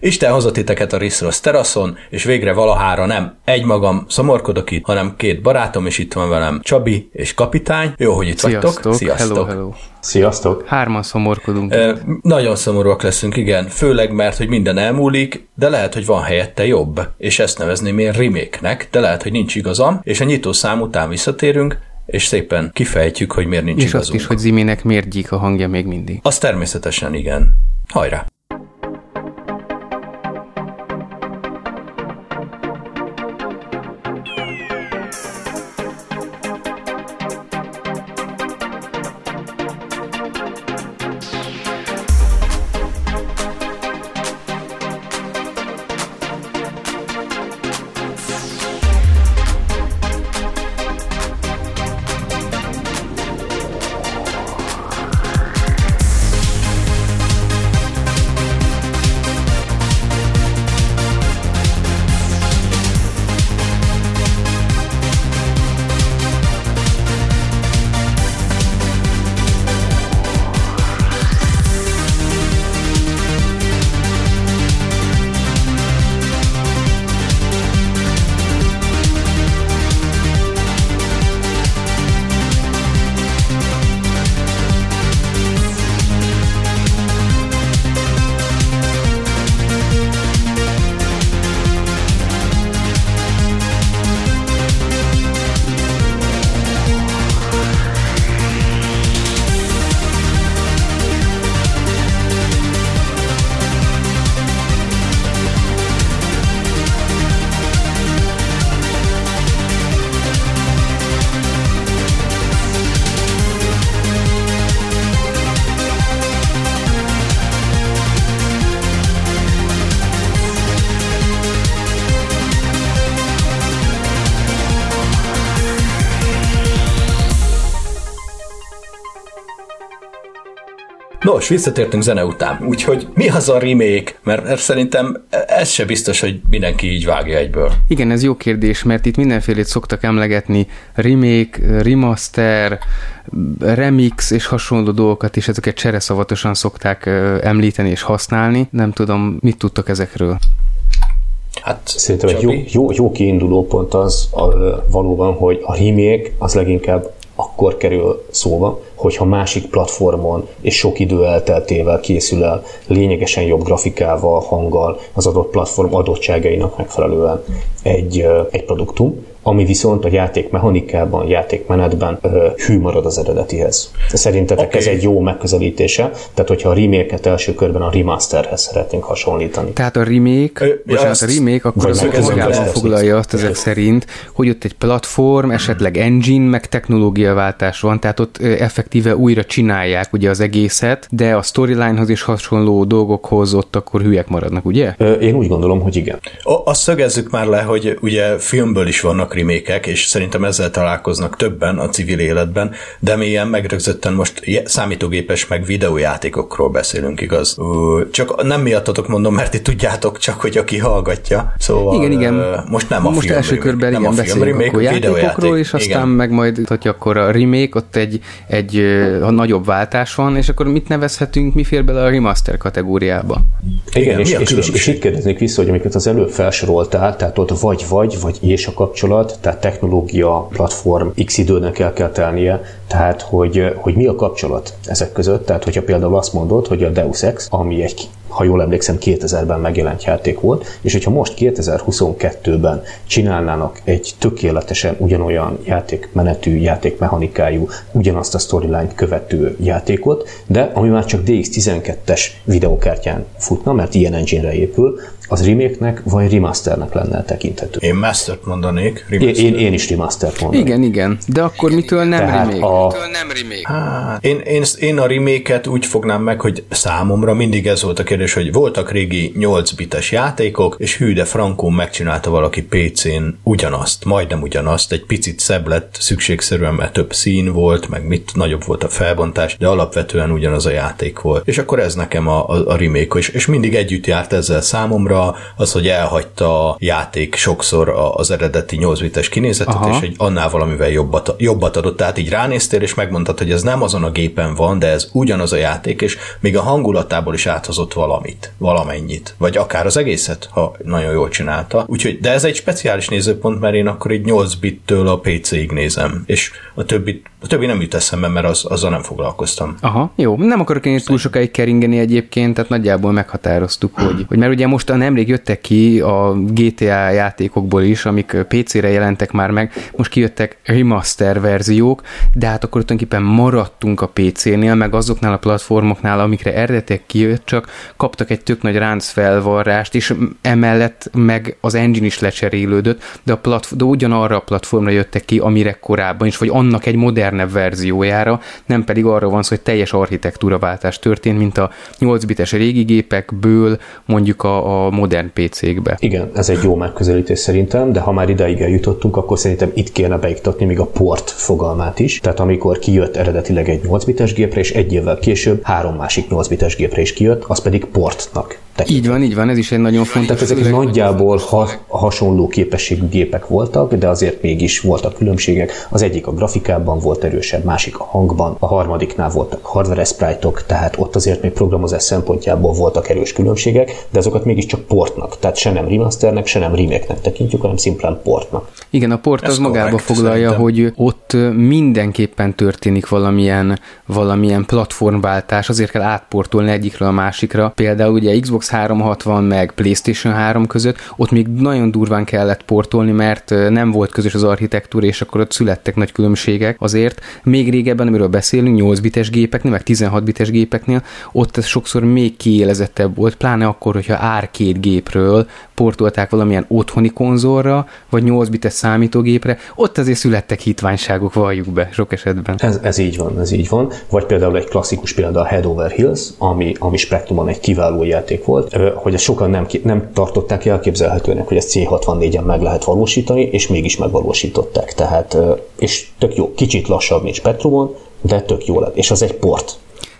Isten hozott titeket a Riszrosz teraszon, és végre valahára nem egy magam szomorkodok itt, hanem két barátom, és itt van velem Csabi és Kapitány. Jó, hogy itt Sziasztok. vagytok. Sziasztok. Hello, hello. Sziasztok! Hárman szomorkodunk. Ö, nagyon szomorúak leszünk, igen, főleg mert, hogy minden elmúlik, de lehet, hogy van helyette jobb, és ezt nevezném én remake-nek, de lehet, hogy nincs igazam, és a nyitó szám után visszatérünk, és szépen kifejtjük, hogy miért nincs és igazunk. azt is, hogy Ziminek miért gyík a hangja még mindig. Az természetesen igen. Hajrá! Nos, visszatértünk zene után, úgyhogy mi az a remake? Mert, mert szerintem ez se biztos, hogy mindenki így vágja egyből. Igen, ez jó kérdés, mert itt mindenfélét szoktak emlegetni, remake, remaster, remix és hasonló dolgokat, és ezeket csereszavatosan szokták említeni és használni. Nem tudom, mit tudtok ezekről? Hát, Szerintem egy jó, jó, jó kiinduló pont az a, valóban, hogy a remake az leginkább akkor kerül szóba, hogyha másik platformon és sok idő elteltével készül el lényegesen jobb grafikával, hanggal, az adott platform adottságainak megfelelően egy, egy produktum, ami viszont a játék mechanikában, játékmenetben ö, hű marad az eredetihez. Szerintetek Oké. ez egy jó megközelítése, tehát hogyha a remake-et első körben a remasterhez szeretnénk hasonlítani. Tehát a remake, Ö, bocsánat, azt- a remake akkor az magában foglalja azt ezek szerint, hogy ott egy platform, esetleg engine, meg technológiaváltás van, tehát ott effektíve újra csinálják ugye az egészet, de a storylinehoz és hasonló dolgokhoz ott akkor hülyek maradnak, ugye? Ö, Én úgy gondolom, hogy igen. O, azt szögezzük már le, hogy ugye filmből is vannak remékek, és szerintem ezzel találkoznak többen a civil életben, de mi ilyen megrögzötten most számítógépes meg videójátékokról beszélünk, igaz? Csak nem miattatok mondom, mert ti tudjátok csak, hogy aki hallgatja. Szóval Igen, igen. most nem a Most film első remake, körben nem igen, a film beszélünk remake, akkor játékokról, és aztán Igen. meg majd, hogy akkor a remake, ott egy, egy a nagyobb váltás van, és akkor mit nevezhetünk, mi fér bele a remaster kategóriába? Igen, Igen, és, és, és, és itt kérdeznék vissza, hogy amiket az előbb felsoroltál, tehát ott vagy vagy, vagy és a kapcsolat, tehát technológia, platform, x időnek el kell telnie, tehát hogy, hogy mi a kapcsolat ezek között, tehát hogyha például azt mondod, hogy a Deus Ex, ami egy ha jól emlékszem, 2000-ben megjelent játék volt, és hogyha most 2022-ben csinálnának egy tökéletesen ugyanolyan játékmenetű, játékmechanikájú, ugyanazt a storyline követő játékot, de ami már csak DX12-es videokártyán futna, mert ilyen engine-re épül, az remake-nek vagy remasternek lenne tekinthető. Én Mastert mondanék. Én, remaster. én, én is remastert mondom. Igen, igen, de akkor mitől nem Tehát remake? a- Mitől nem remake? Hát, én, én, én a remake úgy fognám meg, hogy számomra mindig ez volt a kérdés, hogy voltak régi 8 bites játékok, és hű, de frankón megcsinálta valaki PC-n ugyanazt, majdnem ugyanazt, egy picit szebb lett szükségszerűen, mert több szín volt, meg mit nagyobb volt a felbontás, de alapvetően ugyanaz a játék volt. És akkor ez nekem a, a, a remake, és, és mindig együtt járt ezzel számomra, az, hogy elhagyta a játék sokszor az eredeti 8 bites kinézetet, Aha. és egy annál valamivel jobbat, jobbat adott. Tehát így ránéztél, és megmondtad, hogy ez nem azon a gépen van, de ez ugyanaz a játék, és még a hangulatából is áthozott valami valamit, valamennyit, vagy akár az egészet, ha nagyon jól csinálta. Úgyhogy, de ez egy speciális nézőpont, mert én akkor így 8 bittől a PC-ig nézem, és a többi, a többi nem jut eszembe, mert az, azzal nem foglalkoztam. Aha, jó. Nem akarok én túl sokáig keringeni egyébként, tehát nagyjából meghatároztuk, hogy, hogy mert ugye most nemrég jöttek ki a GTA játékokból is, amik PC-re jelentek már meg, most kijöttek remaster verziók, de hát akkor tulajdonképpen maradtunk a PC-nél, meg azoknál a platformoknál, amikre eredetek kijött, csak kaptak egy tök nagy ráncfelvarrást, és emellett meg az engine is lecserélődött, de, a platform, de ugyanarra a platformra jöttek ki, amire korábban is, vagy annak egy modernebb verziójára, nem pedig arra van szó, hogy teljes architektúraváltás történt, mint a 8 bites régi gépekből mondjuk a, a modern PC-kbe. Igen, ez egy jó megközelítés szerintem, de ha már ideig eljutottunk, akkor szerintem itt kéne beiktatni még a port fogalmát is. Tehát amikor kijött eredetileg egy 8 bites gépre, és egy évvel később három másik 8 bites gépre is kijött, az pedig portnak tekinteni. Így van, így van, ez is egy nagyon fontos. Tehát ezek nagyjából ha, hasonló képességű gépek voltak, de azért mégis voltak különbségek. Az egyik a grafikában volt erősebb, másik a hangban, a harmadiknál voltak hardware sprite tehát ott azért még programozás szempontjából voltak erős különbségek, de azokat mégiscsak portnak, tehát se nem remasternek, se nem remake tekintjük, hanem szimplán portnak. Igen, a port Ez az magába foglalja, szerintem. hogy ott mindenképpen történik valamilyen, valamilyen platformváltás, azért kell átportolni egyikről a másikra. Például ugye Xbox 360 meg PlayStation 3 között, ott még nagyon durván kellett portolni, mert nem volt közös az architektúra, és akkor ott születtek nagy különbségek azért. Még régebben, amiről beszélünk, 8 bites gépeknél, meg 16 bites gépeknél, ott ez sokszor még kiélezettebb volt, pláne akkor, hogyha árkét gépről portolták valamilyen otthoni konzolra, vagy 8 bites számítógépre, ott azért születtek hitványságok, valljuk be, sok esetben. Ez, ez így van, ez így van. Vagy például egy klasszikus példa a Head Over Hills, ami, ami Spectrumon egy kiváló játék volt, hogy ezt sokan nem, nem tartották elképzelhetőnek, hogy ezt C64-en meg lehet valósítani, és mégis megvalósították. Tehát, és tök jó, kicsit lassabb, mint Spectrumon, de tök jó lett. És az egy port.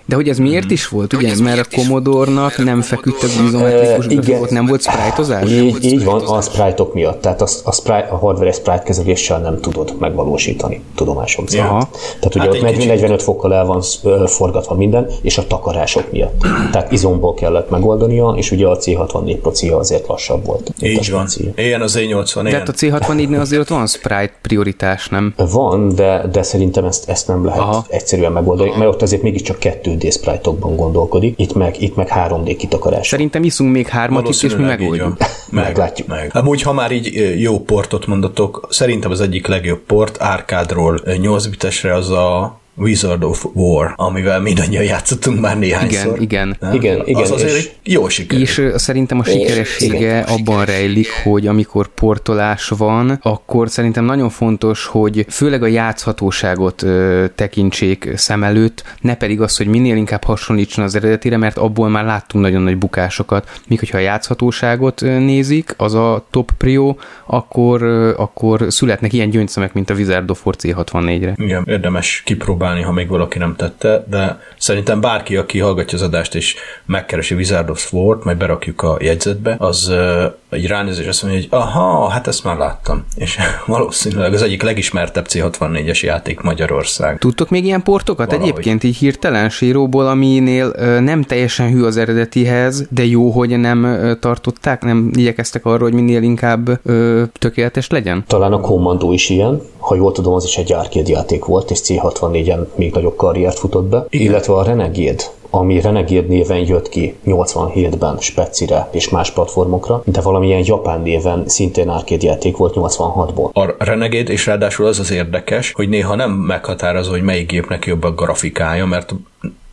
De hogy ez miért is volt, ugye? Mert a Commodore-nak nem feküdt az izometrikus grafikot, nem volt sprite-ozás? Így, így van, a sprite-ok miatt. Tehát a, a, sprite, a hardware sprite kezeléssel nem tudod megvalósítani, tudomásom szerint. Ja. Tehát ugye hát ott 45 fokkal el van forgatva minden, és a takarások miatt. Tehát izomból kellett megoldania, és ugye a C64 procia azért lassabb volt. Így van. Ilyen az E80, De hát a C64-nél azért ott van sprite prioritás, nem? Van, de, de szerintem ezt, ezt nem lehet Aha. egyszerűen megoldani, Aha. mert ott azért mégiscsak kettő 2D sprite-okban gondolkodik, itt meg, itt meg 3D kitakarás. Szerintem iszunk még hármat is, és mi megoldjuk. Meg, Meglátjuk. Meg. Amúgy, ha már így jó portot mondatok, szerintem az egyik legjobb port árkádról 8 bitesre az a Wizard of War, amivel mindannyian játszottunk már néhányszor. Igen, igen. igen, igen az azért és, jó siker. És szerintem a sikeressége és, abban rejlik, hogy amikor portolás van, akkor szerintem nagyon fontos, hogy főleg a játszhatóságot ö, tekintsék szem előtt, ne pedig az, hogy minél inkább hasonlítson az eredetire, mert abból már láttunk nagyon nagy bukásokat. Míg hogyha a játszhatóságot nézik, az a top prio, akkor, akkor születnek ilyen gyöngyszemek, mint a Wizard of War C64-re. Igen, érdemes kipróbálni megtalálni, ha még valaki nem tette, de szerintem bárki, aki hallgatja az adást és megkeresi Wizard of Sword, majd berakjuk a jegyzetbe, az egy ránézés azt mondja, hogy aha, hát ezt már láttam. És valószínűleg az egyik legismertebb C64-es játék Magyarország. Tudtok még ilyen portokat Valahogy. egyébként így hirtelen síróból, aminél nem teljesen hű az eredetihez, de jó, hogy nem tartották, nem igyekeztek arra, hogy minél inkább ö, tökéletes legyen? Talán a Commando is ilyen, ha jól tudom, az is egy arcade játék volt, és C64-en még nagyobb karriert futott be, Igen. illetve a Renegade, ami Renegade néven jött ki 87-ben Specire és más platformokra, de valamilyen japán néven szintén arcade játék volt 86-ból. A Renegade, és ráadásul az az érdekes, hogy néha nem meghatározó, hogy melyik gépnek jobb a grafikája, mert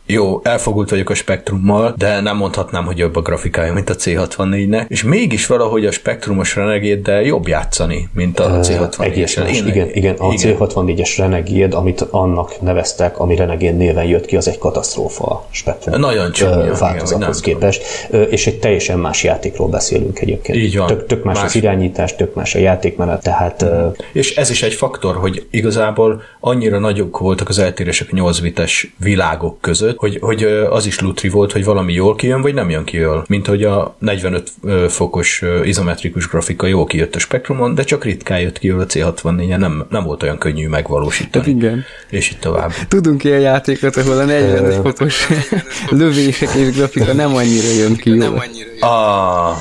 jó, elfogult vagyok a spektrummal, de nem mondhatnám, hogy jobb a grafikája, mint a C64-nek, és mégis valahogy a spektrumos Renegade jobb játszani, mint a C64-es. Én, igen, igen, a igen. C64-es Renegade, amit annak neveztek, ami Renegade néven jött ki, az egy katasztrófa spektrum Nagyon csúnya, változathoz képest, és egy teljesen más játékról beszélünk egyébként. Így van. Tök, tök más, más az irányítás, tök más a játékmenet, tehát... És ez is egy faktor, hogy igazából annyira nagyok voltak az eltérések a 8 bites világok között, hogy, hogy az is lutri volt, hogy valami jól kijön, vagy nem jön ki jól. Mint hogy a 45 fokos izometrikus grafika jól kijött a spektrumon, de csak ritkán jött ki jól a C64-en, nem, nem volt olyan könnyű megvalósítani. Hát igen. És itt tovább. Tudunk ilyen játékot, ahol a 45 fokos lövések és grafika nem annyira jön ki jól. Nem annyira jön. Ah,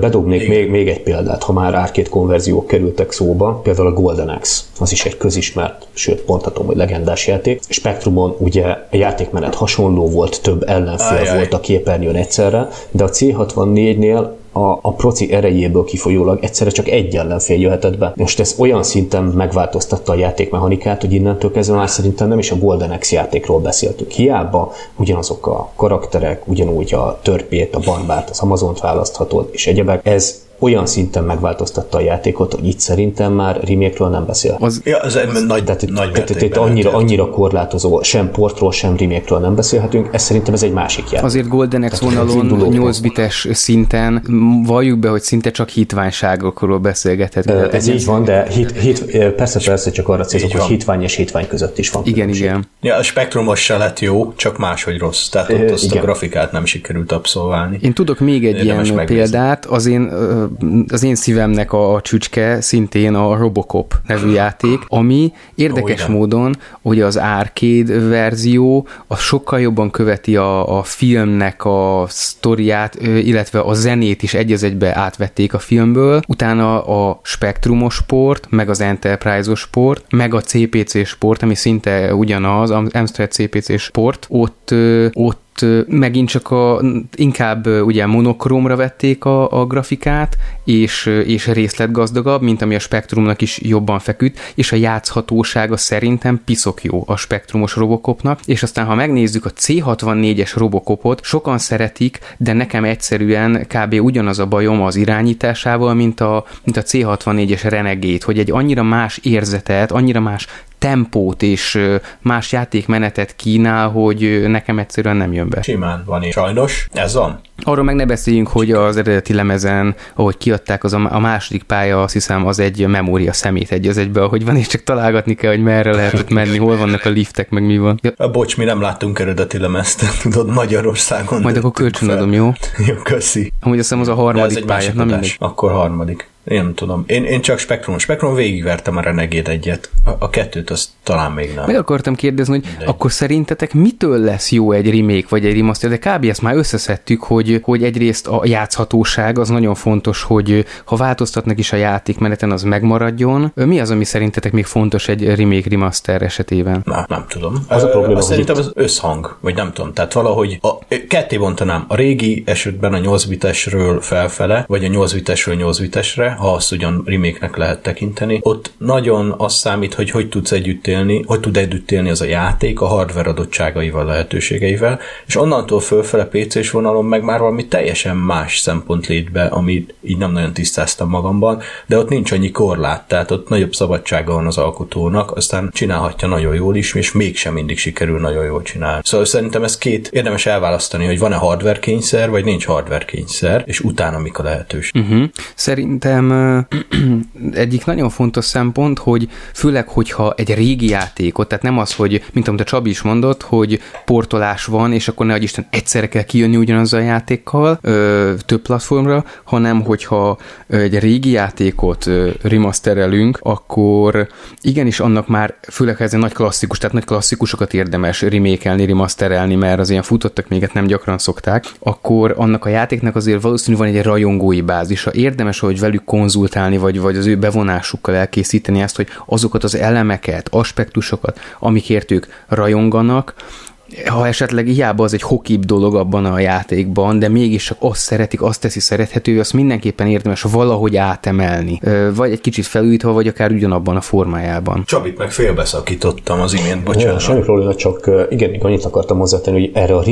Bedobnék még, még egy példát, ha már árkét konverziók kerültek szóba, például a Golden Axe, az is egy közismert, sőt mondhatom, hogy legendás játék. Spektrumon ugye a játékmenet hasonló volt, több ellenfél Ajaj. volt a képernyőn egyszerre, de a C64-nél a, a proci erejéből kifolyólag egyszerre csak egy ellenfél jöhetett be. Most ez olyan szinten megváltoztatta a játékmechanikát, hogy innentől kezdve már szerintem nem is a Golden Axe játékról beszéltünk. Hiába ugyanazok a karakterek, ugyanúgy a törpét, a barbát, az Amazont választhatod, és egyebek, ez olyan szinten megváltoztatta a játékot, hogy itt szerintem már remake nem beszél. Az, ja, az, az nagy, tehát, nagy tehát, tehát annyira, annyira korlátozó, sem portról, sem remake nem beszélhetünk, ez szerintem ez egy másik játék. Azért Golden Axe vonalon 8 bites szinten valljuk be, hogy szinte csak hitványságokról beszélgethetünk. Ez, ez így van, de hit, hit, persze, persze csak arra célzok, hogy hitvány és hitvány között is van. Igen, különbség. igen. Ja, a spektrumos se lett jó, csak máshogy rossz. Tehát ott azt igen. a grafikát nem sikerült abszolválni. Én tudok még egy Érdemes ilyen megnézni. példát, az én az én szívemnek a, a csücske szintén a Robocop nevű játék, ami érdekes oh, módon, hogy az arcade verzió az sokkal jobban követi a, a filmnek a sztoriát, illetve a zenét is egy egybe átvették a filmből, utána a spektrumos sport, meg az Enterprise-os sport, meg a CPC sport, ami szinte ugyanaz, az Amstrad CPC sport, ott, ott megint csak a, inkább ugye monokrómra vették a, a grafikát, és, és részletgazdagabb, mint ami a spektrumnak is jobban feküdt, és a játszhatósága szerintem piszok jó a spektrumos robokopnak, és aztán ha megnézzük a C64-es robokopot, sokan szeretik, de nekem egyszerűen kb. ugyanaz a bajom az irányításával, mint a, mint a C64-es Renegade, hogy egy annyira más érzetet, annyira más tempót és más játékmenetet kínál, hogy nekem egyszerűen nem jön be. Simán van, és sajnos ez van. Arról meg ne beszéljünk, hogy az eredeti lemezen, ahogy kiadták, az a, második pálya, azt hiszem, az egy memória szemét egy az egybe, ahogy van, és csak találgatni kell, hogy merre lehetett menni, hol vannak a liftek, meg mi van. Ja. Bocs, mi nem láttunk eredeti lemezt, tudod, Magyarországon. Majd akkor kölcsönadom, jó? jó, köszi. Amúgy azt hiszem, az a harmadik pálya, nem mindegy. Akkor harmadik. Én nem tudom. Én, én csak Spektrum. Spektrum végigvertem a Renegade egyet. A, a kettőt azt talán még nem. Meg akartam kérdezni, hogy De. akkor szerintetek mitől lesz jó egy remake vagy egy remaster? De kb. ezt már összeszedtük, hogy, hogy egyrészt a játszhatóság az nagyon fontos, hogy ha változtatnak is a játékmeneten, az megmaradjon. Mi az, ami szerintetek még fontos egy remake remaster esetében? Na, nem tudom. Ez a probléma. Azt szerintem az összhang, vagy nem tudom. Tehát valahogy a, ketté bontanám. A régi esetben a 8 bitesről felfele, vagy a 8 bitesről 8 bitesre, ha azt ugyan remake lehet tekinteni, ott nagyon az számít, hogy hogy tudsz együtt élni, hogy tud együtt élni az a játék a hardware adottságaival, lehetőségeivel, és onnantól fölfele PC-s vonalon meg már valami teljesen más szempont lét be, amit így nem nagyon tisztáztam magamban, de ott nincs annyi korlát, tehát ott nagyobb szabadsága van az alkotónak, aztán csinálhatja nagyon jól is, és mégsem mindig sikerül nagyon jól csinálni. Szóval szerintem ez két érdemes elválasztani, hogy van-e hardware kényszer, vagy nincs hardware kényszer, és utána mik a lehetőség. Uh-huh. Szerintem szerintem egyik nagyon fontos szempont, hogy főleg, hogyha egy régi játékot, tehát nem az, hogy, mint amit a Csabi is mondott, hogy portolás van, és akkor nehogy Isten egyszerre kell kijönni ugyanazzal a játékkal ö, több platformra, hanem hogyha egy régi játékot ö, remasterelünk, akkor igenis annak már, főleg ha ez egy nagy klasszikus, tehát nagy klasszikusokat érdemes remékelni, remasterelni, mert az ilyen futottak még nem gyakran szokták, akkor annak a játéknak azért valószínűleg van egy rajongói bázisa. Érdemes, hogy velük konzultálni, vagy, vagy az ő bevonásukkal elkészíteni ezt, hogy azokat az elemeket, aspektusokat, amikért ők rajonganak, ha esetleg hiába az egy hokibb dolog abban a játékban, de mégis csak azt szeretik, azt teszi szerethető, azt mindenképpen érdemes valahogy átemelni. Vagy egy kicsit felújítva, vagy akár ugyanabban a formájában. Csabit meg félbeszakítottam az imént, bocsánat. Semmi probléma, csak igen, annyit akartam hozzátenni, hogy erre a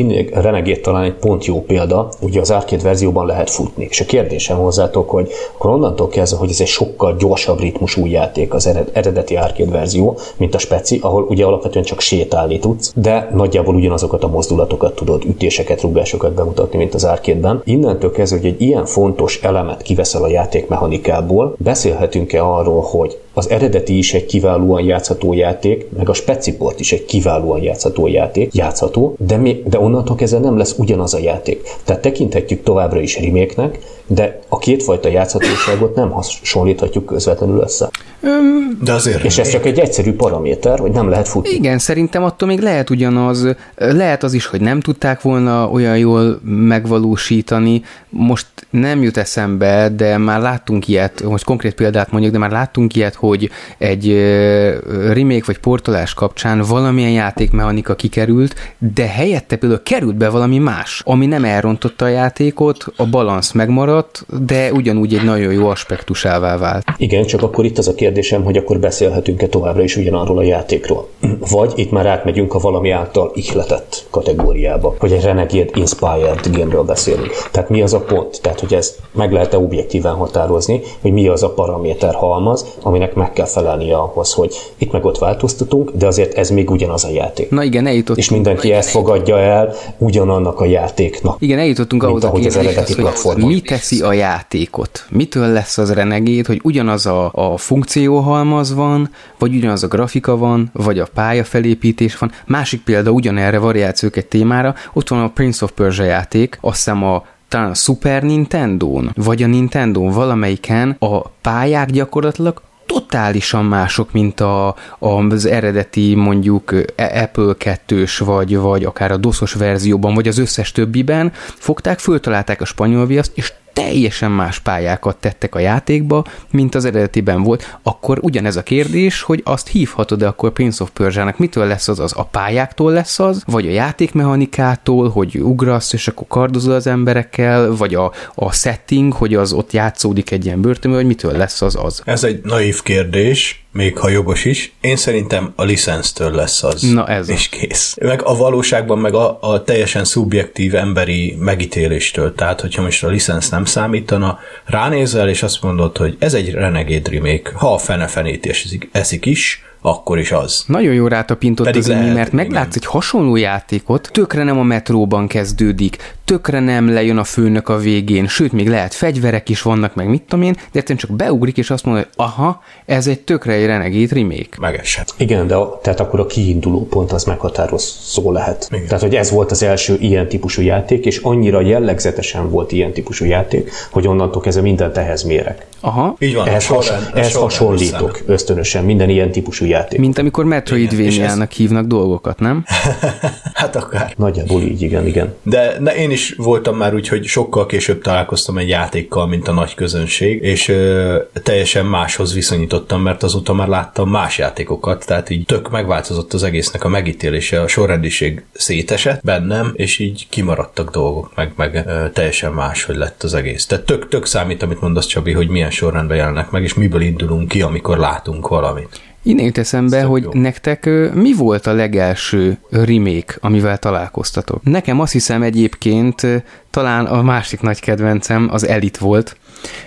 Renegade talán egy pont jó példa, ugye az arcade verzióban lehet futni. És a kérdésem hozzátok, hogy akkor onnantól kezdve, hogy ez egy sokkal gyorsabb ritmusú játék az eredeti arcade verzió, mint a speci, ahol ugye alapvetően csak sétálni tudsz, de nagyjából nagyjából ugyanazokat a mozdulatokat tudod, ütéseket, rugásokat bemutatni, mint az árkétben. Innentől kezdve, hogy egy ilyen fontos elemet kiveszel a játékmechanikából, beszélhetünk-e arról, hogy az eredeti is egy kiválóan játszható játék, meg a speciport is egy kiválóan játszható játék, játszható, de, mi, de onnantól kezdve nem lesz ugyanaz a játék. Tehát tekinthetjük továbbra is reméknek, de a kétfajta játszhatóságot nem hasonlíthatjuk közvetlenül össze. De azért És ez csak egy egyszerű paraméter, hogy nem lehet futni. Igen, szerintem attól még lehet ugyanaz, lehet az is, hogy nem tudták volna olyan jól megvalósítani. Most nem jut eszembe, de már láttunk ilyet, most konkrét példát mondjuk, de már láttunk ilyet, hogy egy remake vagy portolás kapcsán valamilyen játékmechanika kikerült, de helyette például került be valami más, ami nem elrontotta a játékot, a balansz megmaradt, de ugyanúgy egy nagyon jó aspektusává vált. Igen, csak akkor itt az a kérdésem, hogy akkor beszélhetünk-e továbbra is ugyanarról a játékról. Vagy itt már átmegyünk a valami által ihletett kategóriába, hogy egy Renegade Inspired game-ről beszélünk. Tehát mi az a pont? Tehát, hogy ez meg lehet-e objektíven határozni, hogy mi az a paraméter halmaz, aminek meg kell felelnie ahhoz, hogy itt meg ott változtatunk, de azért ez még ugyanaz a játék. Na igen, eljutottunk. És mindenki ezt fogadja el ugyanannak a játéknak. Igen, eljutottunk ahhoz ahogy az eredeti platformon. mi teszi a játékot. Mitől lesz az renegét, hogy ugyanaz a, a funkcióhalmaz van, vagy ugyanaz a grafika van, vagy a pályafelépítés van. Másik példa ugyanerre variációk egy témára, ott van a Prince of Persia játék, azt hiszem a talán a Super Nintendo-n, vagy a Nintendo-n valamelyiken a pályák gyakorlatilag totálisan mások, mint a, az eredeti mondjuk Apple 2-s, vagy, vagy akár a DOS-os verzióban, vagy az összes többiben, fogták, föltalálták a spanyol viaszt, és teljesen más pályákat tettek a játékba, mint az eredetiben volt, akkor ugyanez a kérdés, hogy azt hívhatod-e akkor Prince of Persia-nak, mitől lesz az az? A pályáktól lesz az, vagy a játékmechanikától, hogy ugrasz, és akkor kardozol az emberekkel, vagy a, a setting, hogy az ott játszódik egy ilyen börtönben, vagy mitől lesz az az? Ez egy naív kérdés, még ha jogos is. Én szerintem a licensztől lesz az. Na ez És kész. Meg a valóságban meg a, a teljesen szubjektív emberi megítéléstől. Tehát, hogyha most a licensz nem számítana, ránézel, és azt mondod, hogy ez egy Renegade remake. Ha a fene fenét eszik, eszik is, akkor is az. Nagyon jó rátapintott Pedig az Imi, lehet, mert igen. meglátsz egy hasonló játékot, tökre nem a metróban kezdődik, tökre nem lejön a főnök a végén, sőt, még lehet fegyverek is vannak, meg mit tudom én, de egyszerűen csak beugrik, és azt mondja, hogy aha, ez egy tökre egy Renegade remake. Megesett. Igen, de a, tehát akkor a kiinduló pont az meghatározó lehet. Igen. Tehát, hogy ez volt az első ilyen típusú játék, és annyira jellegzetesen volt ilyen típusú játék, hogy onnantól kezdve mindent ehhez mérek. Aha, Így van. Ehhez, has, ehhez sorrend hasonlítok összeáll. ösztönösen minden ilyen típusú játék. mint amikor Metroidvania-nak hívnak dolgokat, nem? Hát akár. Nagyjából így, igen, igen. De ne, én is voltam már úgy, hogy sokkal később találkoztam egy játékkal, mint a nagy közönség, és ö, teljesen máshoz viszonyítottam, mert azóta már láttam más játékokat, tehát így tök megváltozott az egésznek a megítélése, a sorrendiség szétesett bennem, és így kimaradtak dolgok, meg, meg ö, teljesen más, hogy lett az egész. Tehát tök, tök számít, amit mondasz Csabi, hogy milyen sorrendben jelennek meg, és miből indulunk ki, amikor látunk valamit. Innen jut eszembe, tök hogy jó. nektek mi volt a legelső remake, amivel találkoztatok? Nekem azt hiszem egyébként talán a másik nagy kedvencem az Elite volt,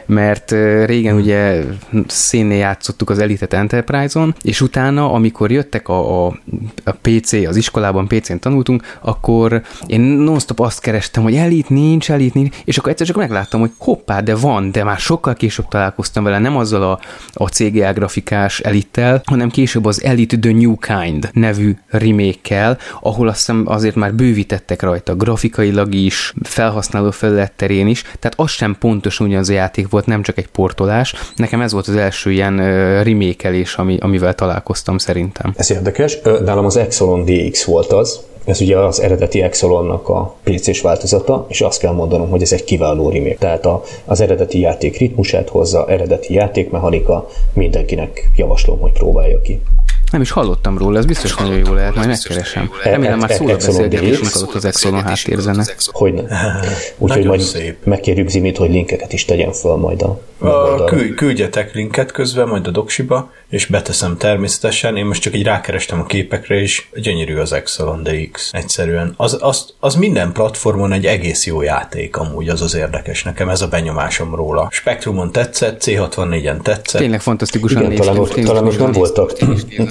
mert régen ugye szénnél játszottuk az Elite-et Enterprise-on, és utána, amikor jöttek a, a, a PC, az iskolában PC-n tanultunk, akkor én non-stop azt kerestem, hogy Elite nincs, Elite nincs, és akkor egyszer csak megláttam, hogy hoppá, de van, de már sokkal később találkoztam vele, nem azzal a, a CGA grafikás Elite-tel, hanem később az Elite The New Kind nevű remake-kel, ahol azt hiszem azért már bővítettek rajta grafikailag is, felhasználó felület terén is, tehát az sem pontosan ugyanaz a játék volt, nem csak egy portolás. Nekem ez volt az első ilyen remékelés, ami, amivel találkoztam szerintem. Ez érdekes. Nálam az Exolon DX volt az, ez ugye az eredeti Exolonnak a PC-s változata, és azt kell mondanom, hogy ez egy kiváló remake. Tehát a, az eredeti játék ritmusát hozza, eredeti játékmechanika, mindenkinek javaslom, hogy próbálja ki. Nem is hallottam róla, ez biztos nagyon jó lehet, majd megkeresem. Remélem már szóra Exolon beszélgetésünk DX. alatt az Exolon háttérzene. Hogy ne. Úgyhogy majd szép. megkérjük Zimit, hogy linkeket is tegyen föl majd a A, küldjetek linket közben, majd a doksiba, és beteszem természetesen. Én most csak így rákerestem a képekre, és gyönyörű az Exelon DX. Egyszerűen. Az, az, az minden platformon egy egész jó játék, amúgy az az érdekes. Nekem ez a benyomásom róla. Spectrumon tetszett, C64-en tetszett. Tényleg fantasztikusan Igen, talán ott, talán ott nem voltak,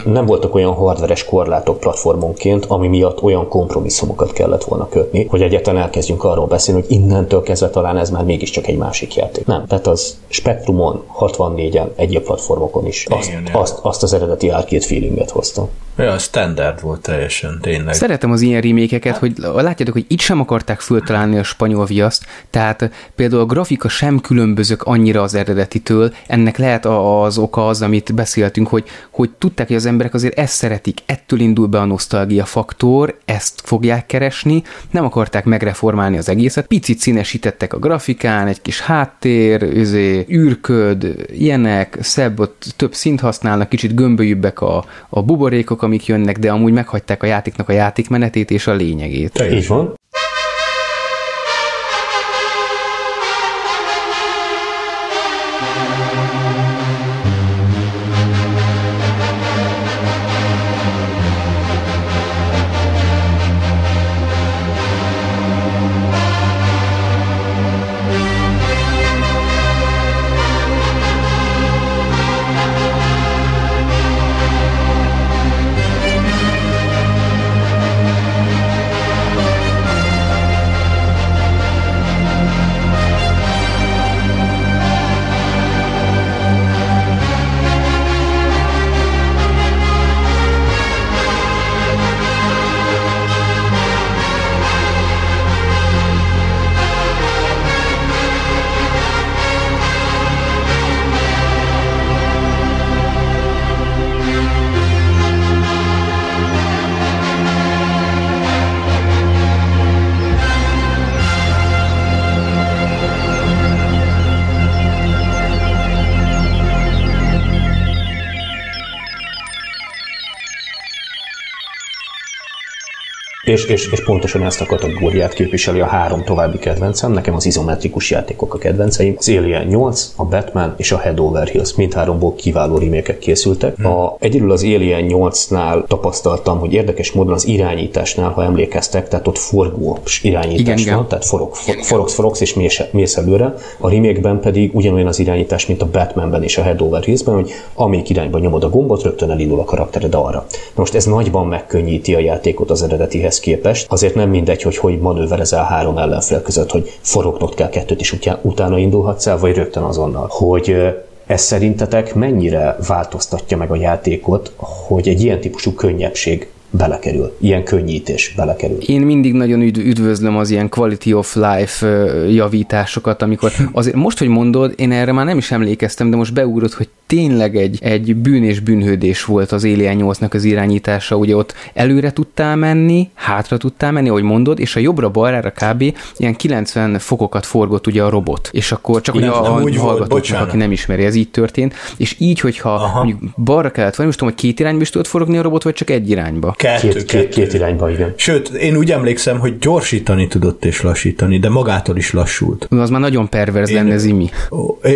nem voltak olyan hardveres korlátok platformonként, ami miatt olyan kompromisszumokat kellett volna kötni, hogy egyáltalán elkezdjünk arról beszélni, hogy innentől kezdve talán ez már mégiscsak egy másik játék. Nem. Tehát az Spectrumon, 64-en, egyéb platformokon is azt, azt, azt az eredeti arcade feelinget hozta. Ja, standard volt teljesen, tényleg. Szeretem az ilyen remékeket, hogy látjátok, hogy itt sem akarták föltalálni a spanyol viaszt, tehát például a grafika sem különbözök annyira az eredetitől, ennek lehet az oka az, amit beszéltünk, hogy, hogy tudták, hogy az emberek azért ezt szeretik, ettől indul be a nosztalgia faktor, ezt fogják keresni, nem akarták megreformálni az egészet, picit színesítettek a grafikán, egy kis háttér, üzé, űrköd, ilyenek, szebb, ott több szint használnak, kicsit gömbölyűbbek a, a buborékok, amik jönnek, de amúgy meghagyták a játéknak a játékmenetét és a lényegét. Így van. És, és, és pontosan ezt a kategóriát képviseli a három további kedvencem. Nekem az izometrikus játékok a kedvenceim. Az Alien 8, a Batman és a Head Over Heels. Mindháromból kiváló remékek készültek. Hmm. A, egyedül az Alien 8-nál tapasztaltam, hogy érdekes módon az irányításnál, ha emlékeztek, tehát ott forgós irányítás igen, van, tehát forog, for, forogsz, forogsz és mész, mész előre. A remake pedig ugyanolyan az irányítás, mint a Batmanben és a Head Over Heels-ben, hogy amelyik irányba nyomod a gombot, rögtön elindul a karaktered arra. Na most ez nagyban megkönnyíti a játékot az eredetihez képest. Azért nem mindegy, hogy hogy manőverezel három ellenfél között, hogy forognod kell kettőt, és utána indulhatsz el, vagy rögtön azonnal. Hogy ez szerintetek mennyire változtatja meg a játékot, hogy egy ilyen típusú könnyebbség belekerül, ilyen könnyítés belekerül. Én mindig nagyon üdv, üdvözlöm az ilyen quality of life javításokat, amikor azért most, hogy mondod, én erre már nem is emlékeztem, de most beugrott, hogy tényleg egy, egy bűn és bűnhődés volt az Alien 8-nak az irányítása, ugye ott előre tudtál menni, hátra tudtál menni, ahogy mondod, és a jobbra-balrára kb. ilyen 90 fokokat forgott ugye a robot, és akkor csak ugye a, a hallgatóknak, aki nem ismeri, ez így történt, és így, hogyha Aha. mondjuk balra kellett, vagy most tudom, hogy két irányba is tudod forogni a robot, vagy csak egy irányba? Kettő, két, kettő. Két, két irányba, igen. Sőt, én úgy emlékszem, hogy gyorsítani tudott és lassítani, de magától is lassult. Az már nagyon perverz én, lenne, Zimi.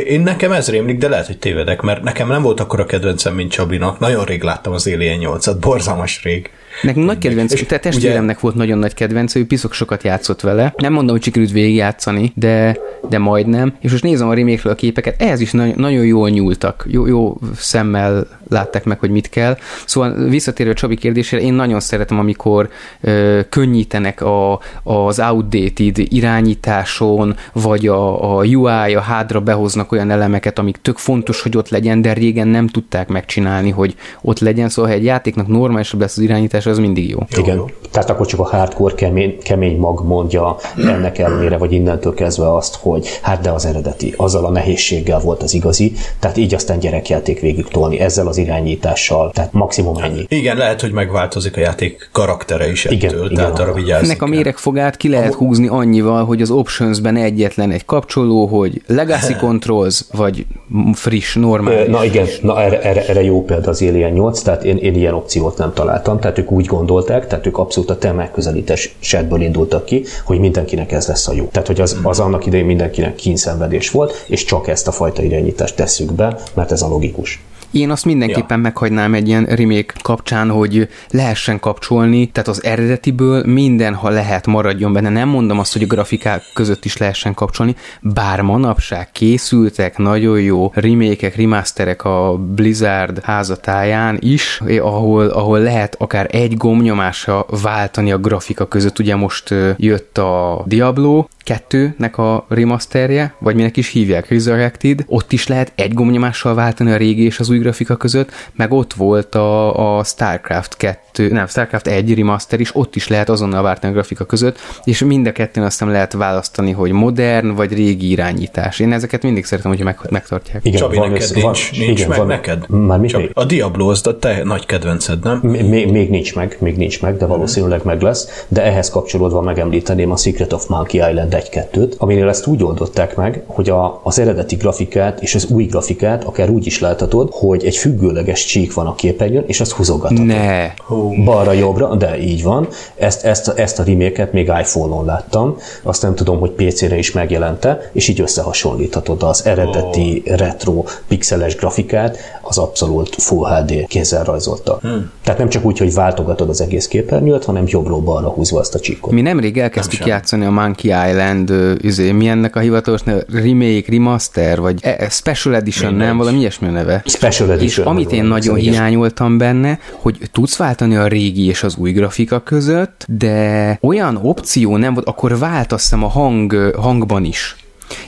Én nekem ez rémlik, de lehet, hogy tévedek, mert nekem nem volt akkor a kedvencem, mint Csabinak. Nagyon rég láttam az Alien 8-at, borzalmas rég. Nekünk nagy kedvenc, és te testvéremnek ugye... volt nagyon nagy kedvenc, ő piszok sokat játszott vele. Nem mondom, hogy sikerült végigjátszani, de, de majdnem. És most nézem a remake a képeket, ehhez is na- nagyon jól nyúltak. Jó, jó szemmel látták meg, hogy mit kell. Szóval visszatérve a Csabi kérdésére, én nagyon szeretem, amikor ö, könnyítenek a, az outdated irányításon, vagy a, a UI, a hádra behoznak olyan elemeket, amik tök fontos, hogy ott legyen, de régen nem tudták megcsinálni, hogy ott legyen. Szóval, ha egy játéknak normálisabb lesz az irányítás, az mindig jó. Igen, jó. tehát akkor csak a hardcore kemény, kemény mag mondja ennek ellenére, vagy innentől kezdve azt, hogy hát de az eredeti, azzal a nehézséggel volt az igazi, tehát így aztán gyerekjáték végig tolni ezzel az irányítással, tehát maximum ennyi. Igen, lehet, hogy megváltozik a játék karaktere is igen, ettől, igen, tehát arra vigyázni Ennek a méregfogát ki lehet húzni annyival, hogy az optionsben egyetlen egy kapcsoló, hogy legacy controls, vagy friss, normális. Na igen, na erre, erre, erre jó példa az Alien 8, tehát én, én ilyen opciót nem találtam, tehát ők úgy gondolták, tehát ők abszolút a te megközelítésedből indultak ki, hogy mindenkinek ez lesz a jó. Tehát, hogy az, az annak idején mindenkinek kínszenvedés volt, és csak ezt a fajta irányítást tesszük be, mert ez a logikus. Én azt mindenképpen ja. meghagynám egy ilyen remake kapcsán, hogy lehessen kapcsolni, tehát az eredetiből minden, ha lehet, maradjon benne. Nem mondom azt, hogy a grafikák között is lehessen kapcsolni, bár manapság készültek nagyon jó remékek, remasterek a Blizzard házatáján is, ahol, ahol lehet akár egy gomnyomásra váltani a grafika között. Ugye most jött a Diablo, kettőnek a remasterje, vagy minek is hívják, Resurrected, ott is lehet egy gomnyomással váltani a régi és az új grafika között, meg ott volt a, a StarCraft 2, nem, StarCraft 1 remaster is, ott is lehet azonnal váltani a grafika között, és mind a kettőn aztán lehet választani, hogy modern vagy régi irányítás. Én ezeket mindig szeretem, hogyha meg, megtartják. Igen, Csabi, van, neked van, nincs, nincs igen, meg van, neked? Már mit Csabi, a Diablo az a te nagy kedvenced, nem? Még, még nincs meg, még nincs meg, de valószínűleg meg lesz, de ehhez kapcsolódva megemlíteném a Secret of Monkey Island 1-2-t, aminél ezt úgy oldották meg, hogy a, az eredeti grafikát és az új grafikát akár úgy is láthatod, hogy egy függőleges csík van a képernyőn, és azt húzogatod. Ne. Balra-jobbra, de így van. Ezt, ezt, ezt a remake még iPhone-on láttam, azt nem tudom, hogy PC-re is megjelente, és így összehasonlíthatod az eredeti oh. retro pixeles grafikát, az abszolút Full HD kézzel rajzolta. Hmm. Tehát nem csak úgy, hogy váltogatod az egész képernyőt, hanem jobbról balra húzva azt a csíkot. Mi nemrég elkezdtük játszani a Monkey Island, üzé, mi ennek a hivatalos neve? Remake, remaster, vagy e, Special Edition, Mindegy. nem? Valami ilyesmi neve. Special Edition. És amit én nagyon hiányoltam benne, hogy tudsz váltani a régi és az új grafika között, de olyan opció nem volt, akkor változtam a hang, hangban is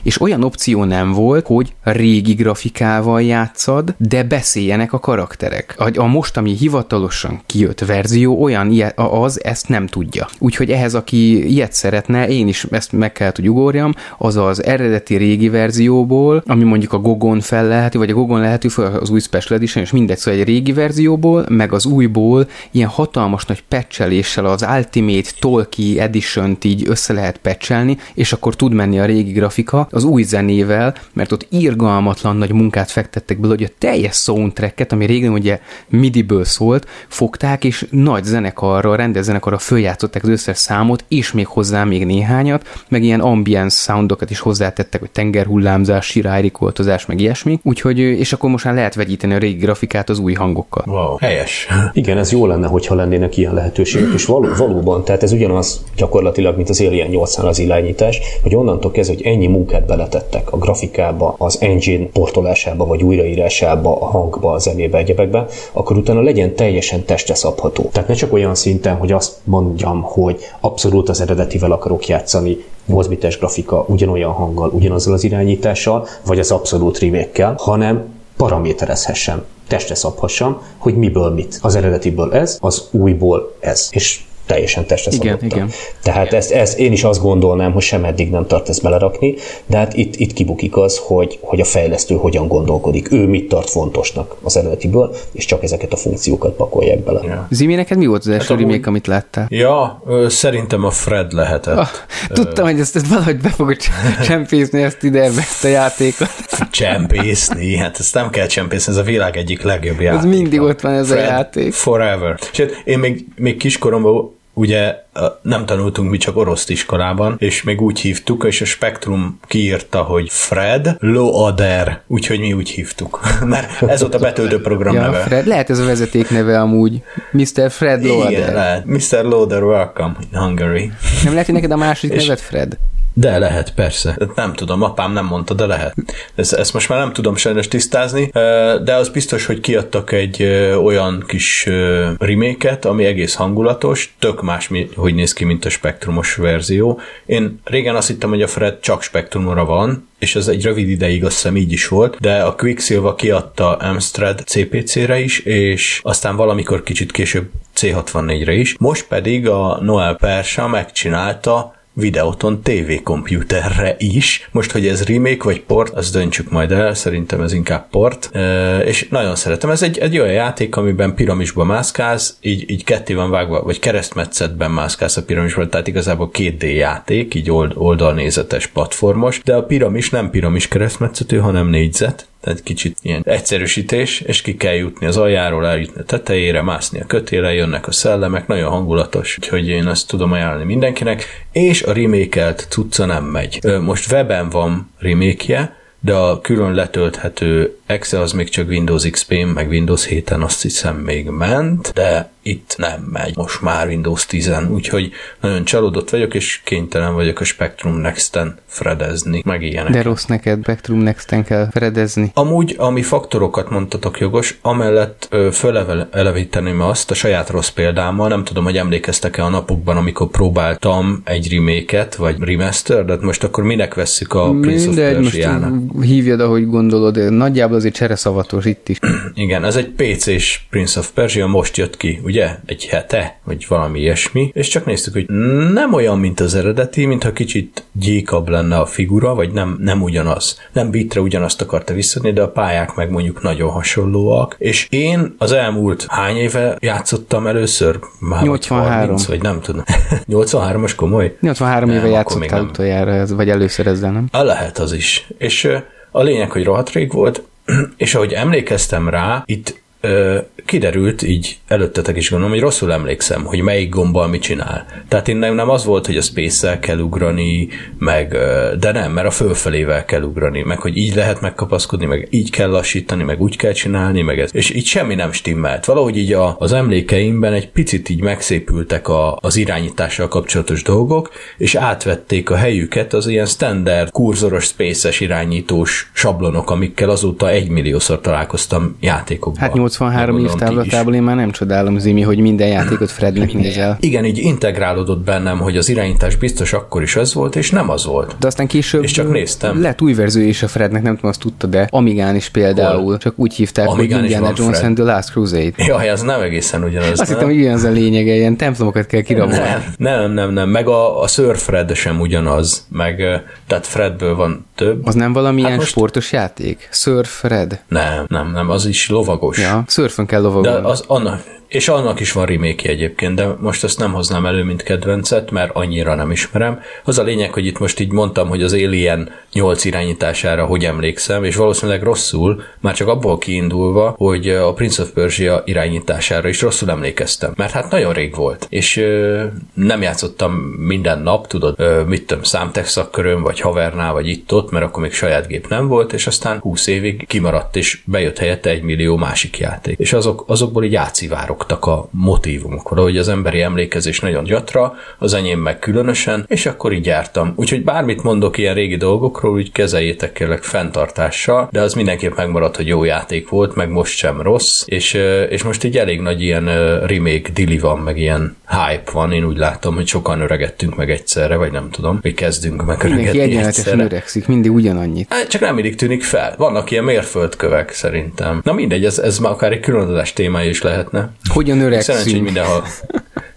és olyan opció nem volt, hogy régi grafikával játszad, de beszéljenek a karakterek. A, a most, ami hivatalosan kijött verzió, olyan az ezt nem tudja. Úgyhogy ehhez, aki ilyet szeretne, én is ezt meg kell, hogy ugorjam, az az eredeti régi verzióból, ami mondjuk a Gogon fel lehető, vagy a Gogon lehető fel az új Special Edition, és mindegy, szóval egy régi verzióból, meg az újból ilyen hatalmas nagy patcheléssel az Ultimate Tolkien Edition-t így össze lehet patchelni, és akkor tud menni a régi grafika, az új zenével, mert ott irgalmatlan nagy munkát fektettek bele, hogy a teljes soundtracket, ami régen ugye MIDI-ből szólt, fogták, és nagy zenekarra, rendes zenekarra följátszották az összes számot, és még hozzá még néhányat, meg ilyen ambience soundokat is hozzátettek, hogy tengerhullámzás, sirályrikoltozás, meg ilyesmi. Úgyhogy, és akkor most már lehet vegyíteni a régi grafikát az új hangokkal. Wow, helyes. Igen, ez jó lenne, hogyha lennének ilyen lehetőségek, és való, valóban, tehát ez ugyanaz gyakorlatilag, mint az Alien 8 az irányítás, hogy onnantól kezdve, hogy ennyi munka munkát beletettek a grafikába, az engine portolásába, vagy újraírásába, a hangba, a zenébe, egyebekbe, akkor utána legyen teljesen testre szabható. Tehát ne csak olyan szinten, hogy azt mondjam, hogy abszolút az eredetivel akarok játszani, 8 bites grafika, ugyanolyan hanggal, ugyanazzal az irányítással, vagy az abszolút remake hanem paraméterezhessem, testre szabhassam, hogy miből mit. Az eredetiből ez, az újból ez. És teljesen testre igen, igen. Tehát ezt, ezt én is azt gondolnám, hogy sem eddig nem tart ezt belerakni, de hát itt, itt kibukik az, hogy, hogy a fejlesztő hogyan gondolkodik. Ő mit tart fontosnak az eredetiből, és csak ezeket a funkciókat pakolják bele. Ja. Zimi, neked mi volt az első hát remake, amit láttál? Ja, ö, szerintem a Fred lehetett. Ah, tudtam, hogy ezt, ezt valahogy be fogod csempészni ezt ide, ezt a játékot. Csempészni? Hát ezt nem kell csempészni, ez a világ egyik legjobb játék. Ez mindig ott van ez Fred a játék. Forever. Hát én még, még kiskoromban ugye nem tanultunk mi csak oroszt iskolában, és még úgy hívtuk, és a Spektrum kiírta, hogy Fred Loader, úgyhogy mi úgy hívtuk. Mert ez volt a betöltő program ja, neve. Fred, lehet ez a vezeték neve amúgy. Mr. Fred Loader. Igen, lehet. Mr. Loader, welcome in Hungary. Nem lehet, hogy neked a második és neved Fred? De lehet, persze. Nem tudom, apám nem mondta, de lehet. Ezt, ezt most már nem tudom sajnos tisztázni, de az biztos, hogy kiadtak egy olyan kis reméket, ami egész hangulatos, tök más, hogy néz ki, mint a spektrumos verzió. Én régen azt hittem, hogy a Fred csak spektrumra van, és ez egy rövid ideig azt hiszem így is volt, de a Quicksilver kiadta Amstrad CPC-re is, és aztán valamikor kicsit később C64-re is. Most pedig a Noel Persa megcsinálta Videoton TV komputerre is. Most, hogy ez remake vagy port, azt döntsük majd el, szerintem ez inkább port. E, és nagyon szeretem. Ez egy, egy olyan játék, amiben piramisba mászkálsz, így, így ketté van vágva, vagy keresztmetszetben mászkálsz a piramisban, tehát igazából 2D játék, így old, oldalnézetes platformos, de a piramis nem piramis keresztmetszetű, hanem négyzet, tehát kicsit ilyen egyszerűsítés, és ki kell jutni az aljáról, eljutni a tetejére, mászni a kötére, jönnek a szellemek, nagyon hangulatos, úgyhogy én ezt tudom ajánlani mindenkinek, és a remékelt cucca nem megy. Most weben van remake de a külön letölthető Excel az még csak Windows XP-n, meg Windows 7-en azt hiszem még ment, de itt nem megy, most már Windows 10 úgyhogy nagyon csalódott vagyok, és kénytelen vagyok a Spectrum Next-en fredezni, meg ilyenek. De rossz neked, Spectrum Next-en kell fredezni. Amúgy, ami faktorokat mondtatok jogos, amellett fölelevíteném azt a saját rossz példámmal, nem tudom, hogy emlékeztek-e a napokban, amikor próbáltam egy remake vagy remaster, de most akkor minek vesszük a Prince Mindegy, of Persia-nak? hívjad, ahogy gondolod, nagyjából azért csereszavatos itt is. Igen, ez egy PC-s Prince of Persia, most jött ki, ugye? Egy hete, vagy valami ilyesmi, és csak néztük, hogy nem olyan, mint az eredeti, mintha kicsit gyékabb lenne a figura, vagy nem, nem ugyanaz. Nem bitre ugyanazt akarta visszadni, de a pályák meg mondjuk nagyon hasonlóak, és én az elmúlt hány éve játszottam először? Már 83. 30, vagy nem tudom. 83-as komoly? 83 nem, éve játszottál utoljára, vagy először ezzel, nem? A lehet az is. És a lényeg, hogy rohadt rég volt, és ahogy emlékeztem rá, itt ö, kiderült így előttetek is gondolom, hogy rosszul emlékszem, hogy melyik gombbal mit csinál. Tehát én nem, nem az volt, hogy a space kell ugrani, meg, de nem, mert a fölfelével kell ugrani, meg hogy így lehet megkapaszkodni, meg így kell lassítani, meg úgy kell csinálni, meg ez. És így semmi nem stimmelt. Valahogy így a, az emlékeimben egy picit így megszépültek a, az irányítással kapcsolatos dolgok, és átvették a helyüket az ilyen standard kurzoros space irányítós sablonok, amikkel azóta egymilliószor találkoztam játékokban. Hát 83 év távlatából én már nem csodálom, Zimi, hogy minden játékot Frednek nézel. Igen, így integrálódott bennem, hogy az irányítás biztos akkor is az volt, és nem az volt. De aztán később és csak néztem. lett új verzió is a Frednek, nem tudom, azt tudta, de Amigán is például, Hol? csak úgy hívták, Amigán hogy Indiana Jones Fred. and the Last Crusade. Ja, ez nem egészen ugyanaz. Azt hittem, hogy ugyanaz a lényege, ilyen templomokat kell kirabolni. Nem, nem, nem, nem, meg a, a Sir Fred sem ugyanaz, meg tehát Fredből van több. Az nem valamilyen hát most... sportos játék? Sir Fred? Nem, nem, nem, az is lovagos. Ja, szörfön kell lovagolni. De az, annak, és annak is van remake egyébként, de most ezt nem hoznám elő, mint kedvencet, mert annyira nem ismerem. Az a lényeg, hogy itt most így mondtam, hogy az Alien 8 irányítására hogy emlékszem, és valószínűleg rosszul, már csak abból kiindulva, hogy a Prince of Persia irányítására is rosszul emlékeztem. Mert hát nagyon rég volt, és ö, nem játszottam minden nap, tudod, ö, mit tudom, számtech szakkörön, vagy havernál, vagy itt-ott, mert akkor még saját gép nem volt, és aztán 20 évig kimaradt, és bejött helyette egy millió másik játék. És azok, azokból így átszivárok szoktak a motivumok, hogy az emberi emlékezés nagyon gyatra, az enyém meg különösen, és akkor így jártam. Úgyhogy bármit mondok ilyen régi dolgokról, úgy kezeljétek kérlek fenntartással, de az mindenképp megmarad, hogy jó játék volt, meg most sem rossz, és, és most így elég nagy ilyen remake dili van, meg ilyen hype van, én úgy látom, hogy sokan öregettünk meg egyszerre, vagy nem tudom, hogy kezdünk meg öregedni egyenletesen öregszik, mindig ugyanannyit. Hát, csak nem mindig tűnik fel. Vannak ilyen mérföldkövek szerintem. Na mindegy, ez, ez már akár egy különadás témája is lehetne. Hogyan öregszünk? Szerencsé, mindenhol.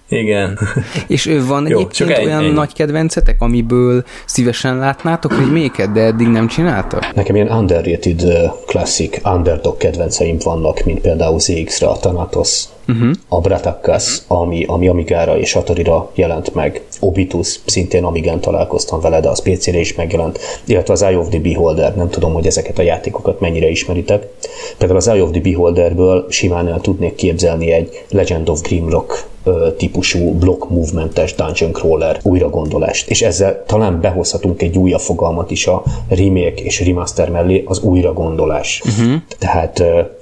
Igen. És ő van Jó, egyébként csak olyan egy, nagy kedvencetek, amiből szívesen látnátok hogy méket, de eddig nem csináltak? Nekem ilyen underrated classic underdog kedvenceim vannak, mint például ZX-re a Thanatos, uh-huh. a Bratakkas, ami, ami Amigára és Atari-ra jelent meg, Obitus, szintén Amigán találkoztam vele, de az PC-re is megjelent, illetve az Eye of the Beholder, nem tudom, hogy ezeket a játékokat mennyire ismeritek. Például az Eye of the Beholderből simán el tudnék képzelni egy Legend of Grimlock típusú block movementes dungeon crawler újragondolást. És ezzel talán behozhatunk egy újabb fogalmat is a remake és remaster mellé, az újragondolás. Uh-huh. Tehát,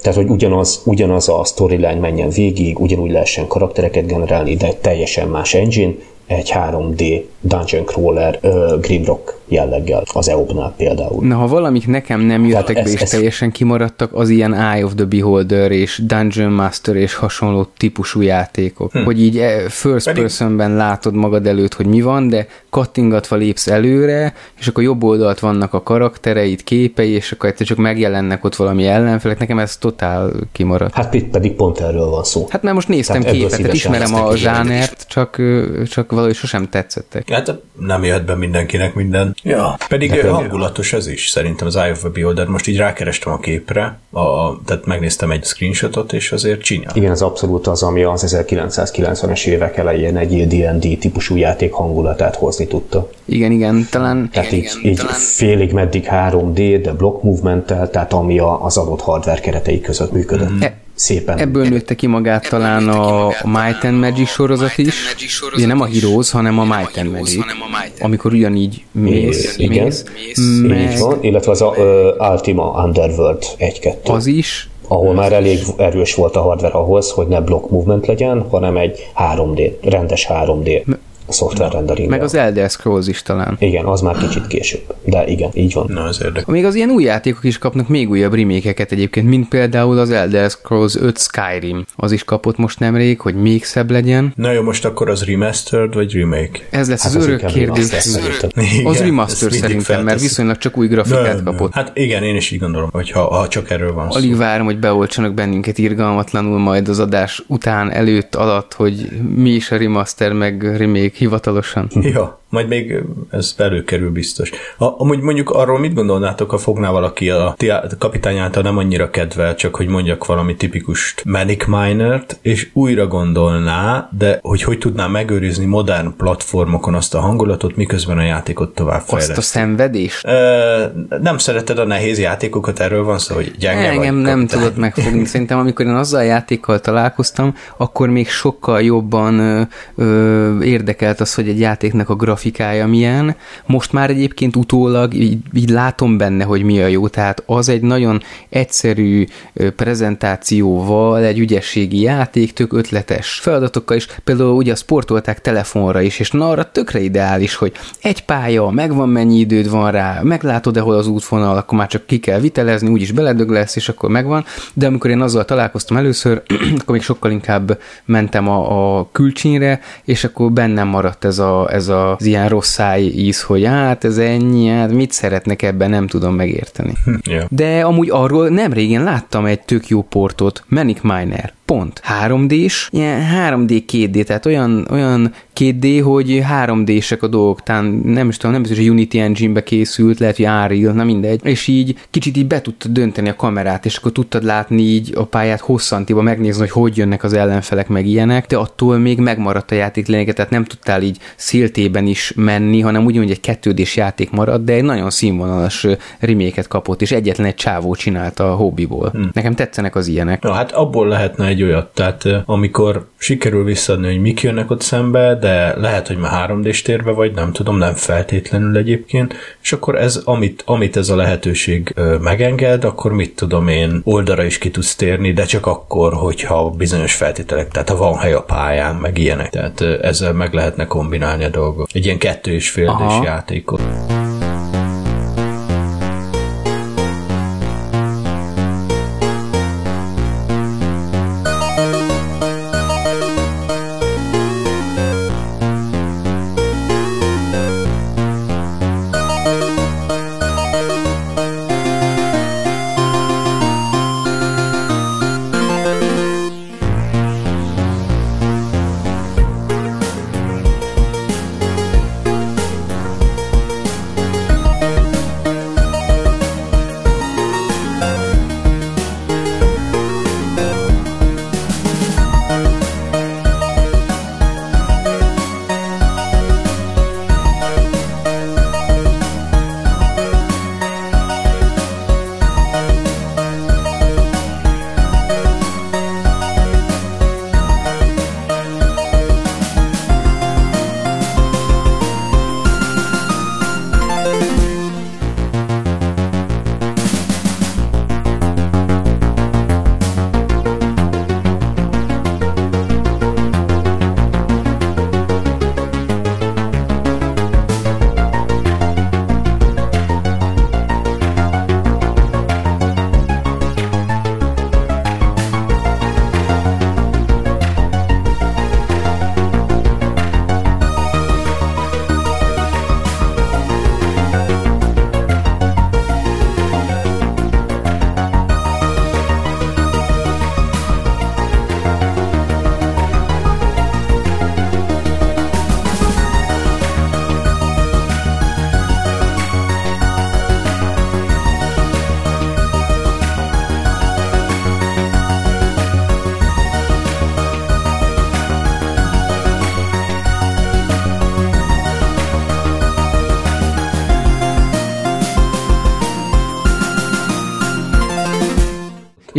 tehát, hogy ugyanaz, ugyanaz a storyline menjen végig, ugyanúgy lehessen karaktereket generálni, de egy teljesen más engine, egy 3D dungeon crawler uh, Grimrock jelleggel, az EOB-nál például. Na, ha valamik nekem nem jöttek be, és ez... teljesen kimaradtak, az ilyen Eye of the Beholder és Dungeon Master és hasonló típusú játékok. Hm. Hogy így eh, first Pedig... personben látod magad előtt, hogy mi van, de kattingatva lépsz előre, és akkor jobb oldalt vannak a karaktereid, képei, és akkor egyszer csak megjelennek ott valami ellenfelek. Nekem ez totál kimaradt. Hát itt pedig pont erről van szó. Hát mert most néztem Tehát képet, ismerem a zsánert, csak, csak valahogy sosem tetszettek. Hát nem jöhet be mindenkinek minden. Ja. Pedig hát, hangulatos ez is, szerintem az Eye of a Beholder. Most így rákerestem a képre, a, tehát megnéztem egy screenshotot, és azért csinál. Igen, az abszolút az, ami az 1990-es évek elején egy D&D típusú játék hangulatát hozni tudta. Igen, igen, talán... Tehát igen, így, igen, így talán... félig meddig 3D, de block movement tehát ami a, az adott hardware keretei között működött. Mm-hmm. Szépen. Ebből nőtte ki magát talán a Might and Magic sorozat is. Ugye nem a Heroes, hanem a Might and Magic. Amikor ugyanígy mész. Igen, mész, így van, illetve az a uh, Ultima Underworld 1-2. Az is, ahol már elég erős volt a hardware ahhoz, hogy ne block movement legyen, hanem egy 3D, rendes 3D a szoftver rendering. meg az Elder Scrolls is talán. Igen, az már kicsit később. De igen, így van. Na, ez érdekes. Még az ilyen új játékok is kapnak még újabb remékeket egyébként, mint például az Elder Scrolls 5 Skyrim. Az is kapott most nemrég, hogy még szebb legyen. Na jó, most akkor az remastered vagy remake? Ez lesz Hát az az örök kérdés. Az remaster szerintem, mert viszonylag csak új grafikát Nem, kapott. Nem. Hát igen, én is így gondolom, hogy ha, ha csak erről van Alig szó. várom, hogy beoltsanak bennünket irgalmatlanul majd az adás után, előtt, alatt, hogy mi is a remaster meg remake hivatalosan. Ja, majd még ez előkerül biztos. A, amúgy mondjuk arról mit gondolnátok, ha fogná valaki a, ti a kapitány által nem annyira kedvel, csak hogy mondjak valami tipikust Manic Minert, és újra gondolná, de hogy hogy tudná megőrizni modern platformokon azt a hangulatot, miközben a játékot tovább Azt a fejleszt. szenvedés? Ö, nem szereted a nehéz játékokat, erről van szó, hogy gyenge Engem vagy nem kapitány. tudott megfogni. Szerintem amikor én azzal a játékkal találkoztam, akkor még sokkal jobban ö, ö, érdekelt az, hogy egy játéknak a grafikája milyen. Most már egyébként utólag így, így látom benne, hogy mi a jó. Tehát az egy nagyon egyszerű prezentációval, egy ügyességi játék, tök ötletes feladatokkal is. Például ugye sportolták telefonra is, és na arra tökre ideális, hogy egy pálya, megvan mennyi időd van rá, meglátod-e hol az útvonal, akkor már csak ki kell vitelezni, úgyis beledög lesz, és akkor megvan. De amikor én azzal találkoztam először, akkor még sokkal inkább mentem a, a külcsínre, és akkor bennem maradt ez, a, ez a, az ilyen rossz száj íz, hogy hát ez ennyi, hát mit szeretnek ebben, nem tudom megérteni. Ja. De amúgy arról nem régen láttam egy tök jó portot, Manic Miner. Pont. 3D-s, ilyen 3D 2D, tehát olyan, olyan 2D, hogy 3D-sek a dolgok, talán nem is tudom, nem biztos, hogy Unity Engine-be készült, lehet, hogy Unreal, na mindegy, és így kicsit így be tudtad dönteni a kamerát, és akkor tudtad látni így a pályát hosszantiba, megnézni, hogy hogy jönnek az ellenfelek, meg ilyenek, de attól még megmaradt a játék lényege, tehát nem tudtál így széltében is menni, hanem ugyanúgy egy kettődés játék maradt, de egy nagyon színvonalas reméket kapott, és egyetlen egy csávó csinálta a hobbiból. Hmm. Nekem tetszenek az ilyenek. Na hát abból lehetne egy olyat, tehát eh, amikor sikerül visszadni, hogy mik jönnek ott szembe, de lehet, hogy már 3D-s térbe vagy, nem tudom, nem feltétlenül egyébként, és akkor ez, amit, amit ez a lehetőség megenged, akkor mit tudom én, oldalra is ki tudsz térni, de csak akkor, hogyha bizonyos feltételek, tehát ha van hely a pályán, meg ilyenek. Tehát ezzel meg lehetne kombinálni a dolgot. Egy ilyen kettő és fél játékot.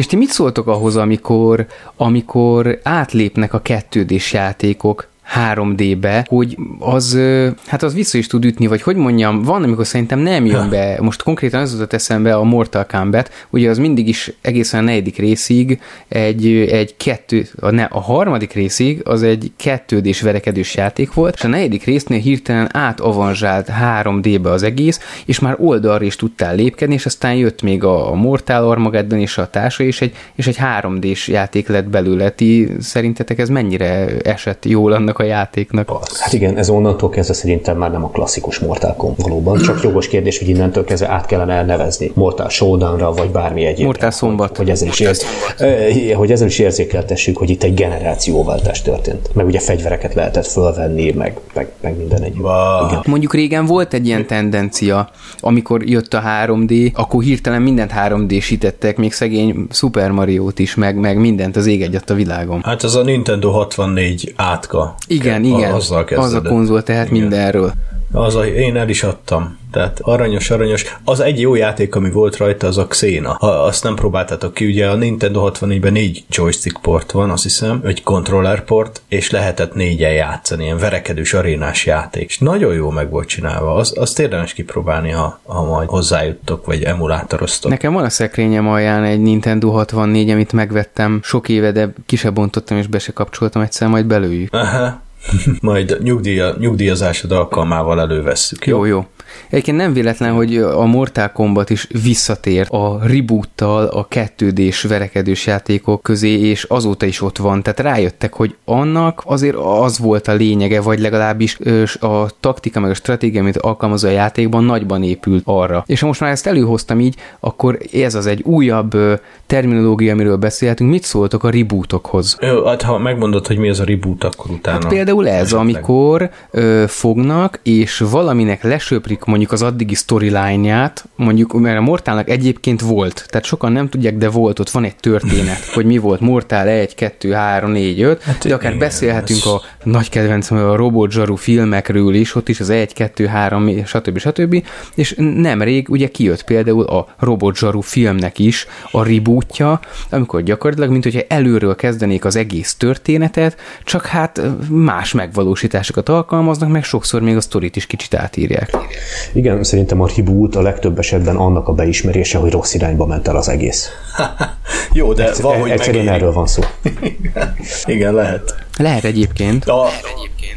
És ti mit szóltok ahhoz, amikor, amikor átlépnek a kettődés játékok 3D-be, hogy az, hát az vissza is tud ütni, vagy hogy mondjam, van, amikor szerintem nem jön be, most konkrétan az jutott eszembe a Mortal Kombat, ugye az mindig is egészen a negyedik részig egy, egy kettő, a, ne, a harmadik részig az egy kettődés verekedős játék volt, és a negyedik résznél hirtelen átavanzsált 3D-be az egész, és már oldalra is tudtál lépkedni, és aztán jött még a Mortal Armageddon és a társa, és egy, és egy 3D-s játék lett belőle. Ti szerintetek ez mennyire esett jól annak a játéknak. Hát igen, ez onnantól kezdve szerintem már nem a klasszikus Mortal Kombat valóban, csak jogos kérdés, hogy innentől kezdve át kellene elnevezni Mortal Showdownra, vagy bármi egyéb. Mortal Szombat. Hogy ezzel, is érz, hogy ezzel is érzékeltessük, hogy itt egy generációváltás történt. Meg ugye fegyvereket lehetett fölvenni, meg, meg, meg minden egy. Igen. Mondjuk régen volt egy ilyen tendencia, amikor jött a 3D, akkor hirtelen mindent 3D-sítettek, még szegény Super Mario-t is, meg, meg mindent az ég egyet a világon. Hát az a Nintendo 64 átka. Igen, igen. Azzal az a konzol, tehát igen. mindenről. Az a, én el is adtam. Tehát aranyos, aranyos. Az egy jó játék, ami volt rajta, az a Xena. Ha azt nem próbáltátok ki, ugye a Nintendo 64-ben négy joystick port van, azt hiszem, egy controller port, és lehetett négyen játszani, ilyen verekedős arénás játék. És nagyon jó meg volt csinálva. Az, azt érdemes kipróbálni, ha, ha majd hozzájuttok, vagy emulátoroztok. Nekem van a szekrényem alján egy Nintendo 64, amit megvettem sok éve, de ki se bontottam, és be se kapcsoltam, egyszer majd belőjük. Aha, majd nyugdíja, nyugdíjazásod alkalmával elővesszük. Jó, jó. jó. Egyébként nem véletlen, hogy a Mortal Kombat is visszatért a reboottal a kettődés verekedős játékok közé, és azóta is ott van. Tehát rájöttek, hogy annak azért az volt a lényege, vagy legalábbis a taktika meg a stratégia, amit alkalmazza a játékban, nagyban épült arra. És ha most már ezt előhoztam így, akkor ez az egy újabb terminológia, amiről beszélhetünk. Mit szóltok a rebootokhoz? Jó, hát ha megmondod, hogy mi az a reboot, akkor utána... Hát például ez, esetleg. amikor ö, fognak, és valaminek lesöprik mondjuk az addigi storyline-ját, mondjuk, mert a Mortálnak egyébként volt, tehát sokan nem tudják, de volt, ott van egy történet, hogy mi volt Mortál 1, 2, 3, 4, 5, hát de akár igen, beszélhetünk ez... a nagy kedvencem a Robot Zsaru filmekről is, ott is az 1, 2, 3, stb. stb. És nemrég ugye kijött például a Robot Zsaru filmnek is a rebootja, amikor gyakorlatilag, mint hogyha előről kezdenék az egész történetet, csak hát más megvalósításokat alkalmaznak, meg sokszor még a sztorit is kicsit átírják. Igen, szerintem a reboot a legtöbb esetben annak a beismerése, hogy rossz irányba ment el az egész. Jó, de Egyszer, valahogy Egyszerűen megéri. erről van szó. Igen, lehet. Lehet egyébként. A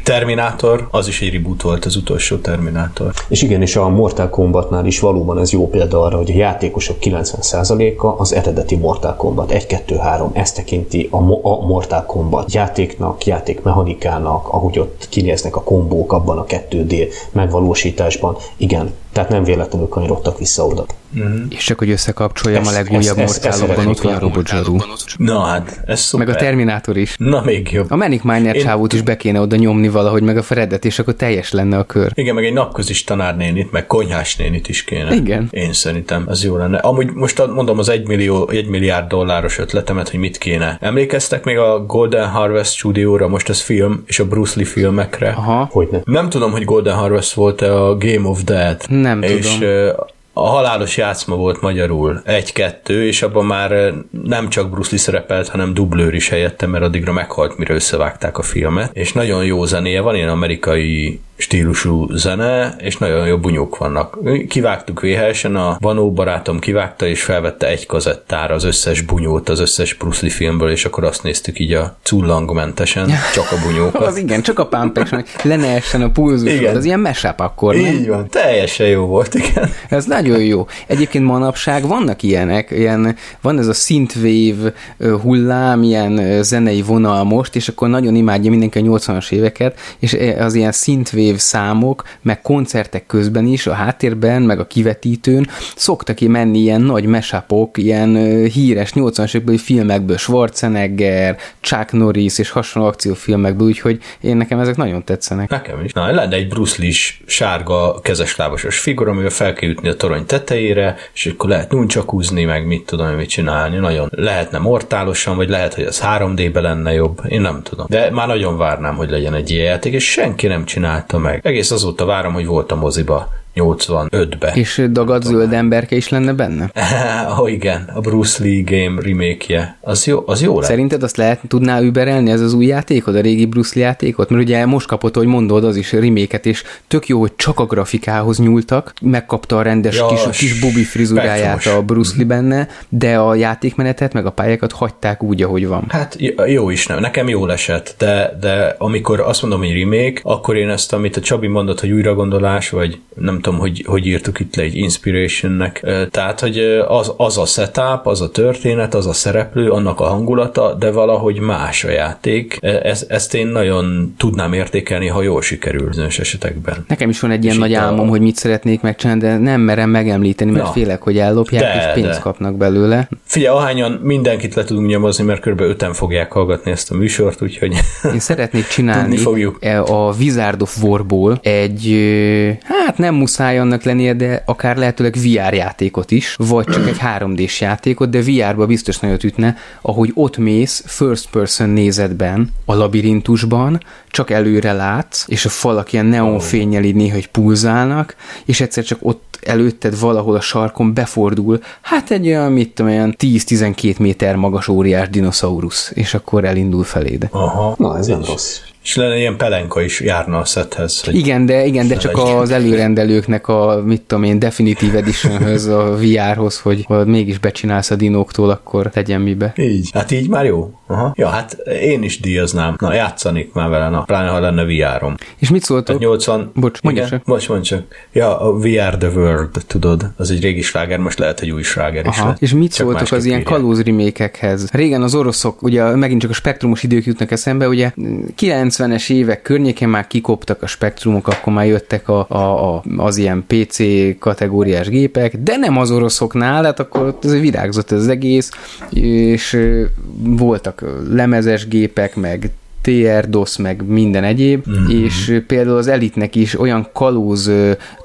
Terminátor, az is egy reboot volt, az utolsó Terminátor. És igen, és a Mortal Kombatnál is valóban ez jó példa arra, hogy a játékosok 90%-a az eredeti Mortal Kombat 1-2-3, ezt tekinti a, a Mortal Kombat játéknak, játékmechanikának, ahogy ott kinéznek a kombók abban a 2D megvalósításban. Igen, tehát nem véletlenül kanyarodtak vissza oda. Mm-hmm. És csak, hogy összekapcsoljam ezt, a legújabb mortálokban, ott van a Robot Zsaru. Na hát, ez szuper. Meg a Terminátor is. Na még jobb. A Manic Miner Én... csávót is be kéne oda nyomni valahogy, meg a Fredet, és akkor teljes lenne a kör. Igen, meg egy napközis tanárnénit, meg konyhásnénit is kéne. Igen. Én szerintem, az jó lenne. Amúgy most mondom az egy, millió, egy milliárd dolláros ötletemet, hogy mit kéne. Emlékeztek még a Golden Harvest stúdióra, most ez film, és a Bruce Lee filmekre? Aha. Hogyne. Nem tudom, hogy Golden Harvest volt-e a Game of Dead. Nem és tudom. a halálos játszma volt magyarul egy-kettő, és abban már nem csak Bruce Lee szerepelt, hanem dublőr is helyette, mert addigra meghalt, mire összevágták a filmet, és nagyon jó zenéje van, ilyen amerikai stílusú zene, és nagyon jó bunyók vannak. Kivágtuk VHS-en, a Vanó barátom kivágta, és felvette egy kazettára az összes bunyót, az összes Bruce Lee filmből, és akkor azt néztük így a cullangmentesen, csak a bunyókat. az igen, csak a pámpeksen, le ne essen a pulzusod, az ilyen mesáp akkor, nem? Így van, teljesen jó volt, igen. Ez nagyon jó. Egyébként manapság vannak ilyenek, ilyen, van ez a synthwave hullám, ilyen zenei vonal most, és akkor nagyon imádja mindenki a 80-as éveket, és az ilyen synthwave év számok, meg koncertek közben is, a háttérben, meg a kivetítőn szoktak ki menni ilyen nagy mesapok, ilyen híres 80-as évekbeli filmekből, Schwarzenegger, Chuck Norris és hasonló akciófilmekből, úgyhogy én nekem ezek nagyon tetszenek. Nekem is. Na, lenne egy Bruce Lee sárga kezeslábasos figura, amivel fel kell jutni a torony tetejére, és akkor lehet nuncsakúzni, meg mit tudom, mit csinálni. Nagyon lehetne mortálosan, vagy lehet, hogy az 3D-be lenne jobb. Én nem tudom. De már nagyon várnám, hogy legyen egy ilyen játék, és senki nem csinálta meg. Egész azóta várom, hogy volt a moziba 85-be. És dagad zöld emberke is lenne benne? oh, igen, a Bruce Lee game remake-je. Az jó, az jó lett. Szerinted azt lehet, tudná überelni ez az új játékot, a régi Bruce Lee játékot? Mert ugye most kapott, hogy mondod, az is reméket, és tök jó, hogy csak a grafikához nyúltak, megkapta a rendes ja, kis, kis bubi frizuráját a Bruce Lee benne, de a játékmenetet meg a pályákat hagyták úgy, ahogy van. Hát jó is nem, nekem jó esett, de, de amikor azt mondom, hogy remake, akkor én ezt, amit a Csabi mondott, hogy újragondolás, vagy nem tudom, hogy, hogy írtuk itt le egy inspirationnek, tehát, hogy az, az a setup, az a történet, az a szereplő, annak a hangulata, de valahogy más a játék. Ez, ezt én nagyon tudnám értékelni, ha jól sikerül bizonyos esetekben. Nekem is van egy ilyen nagy álmom, a... hogy mit szeretnék megcsinálni, de nem merem megemlíteni, mert Na, félek, hogy ellopják, de, és pénzt de. kapnak belőle. Figyelj, ahányan mindenkit le tudunk nyomozni, mert kb. öten fogják hallgatni ezt a műsort, úgyhogy Én szeretnék csinálni e a Wizard of Warból egy, hát nem muszáj annak lennie, de akár lehetőleg VR játékot is, vagy csak egy 3D-s játékot, de VR-ba biztos nagyot ütne, ahogy ott mész first person nézetben, a labirintusban, csak előre látsz, és a falak ilyen neonfényel így néha hogy pulzálnak, és egyszer csak ott előtted valahol a sarkon befordul, hát egy olyan, mit tudom, olyan 10-12 méter magas óriás dinoszaurusz, és akkor elindul feléd. Aha. Na, ez nem rossz. És lenne ilyen pelenka is járna a sethez. Igen, de, igen, de csak az előrendelőknek a, mit tudom én, Definitive Editionhöz, a VR-hoz, hogy ha mégis becsinálsz a dinóktól, akkor tegyen mibe. Így. Hát így már jó. Aha. Ja, hát én is díjaznám. Na, játszanék már vele, na, pláne ha lenne VR-om. És mit szóltok? Hát 80... Bocs, mondja csak. Bocs, mondj csak. Ja, a VR The World, tudod, az egy régi sláger, most lehet egy új sláger is. És mit csak szóltok az ilyen kalóz remékekhez? Régen az oroszok, ugye megint csak a spektrumos idők jutnak eszembe, ugye 90-es évek környékén már kikoptak a spektrumok, akkor már jöttek a, a, a, az ilyen PC kategóriás gépek, de nem az oroszoknál, hát akkor ez virágzott az egész, és voltak lemezes gépek, meg TR, DOS, meg minden egyéb, mm-hmm. és például az Elitnek is olyan kalóz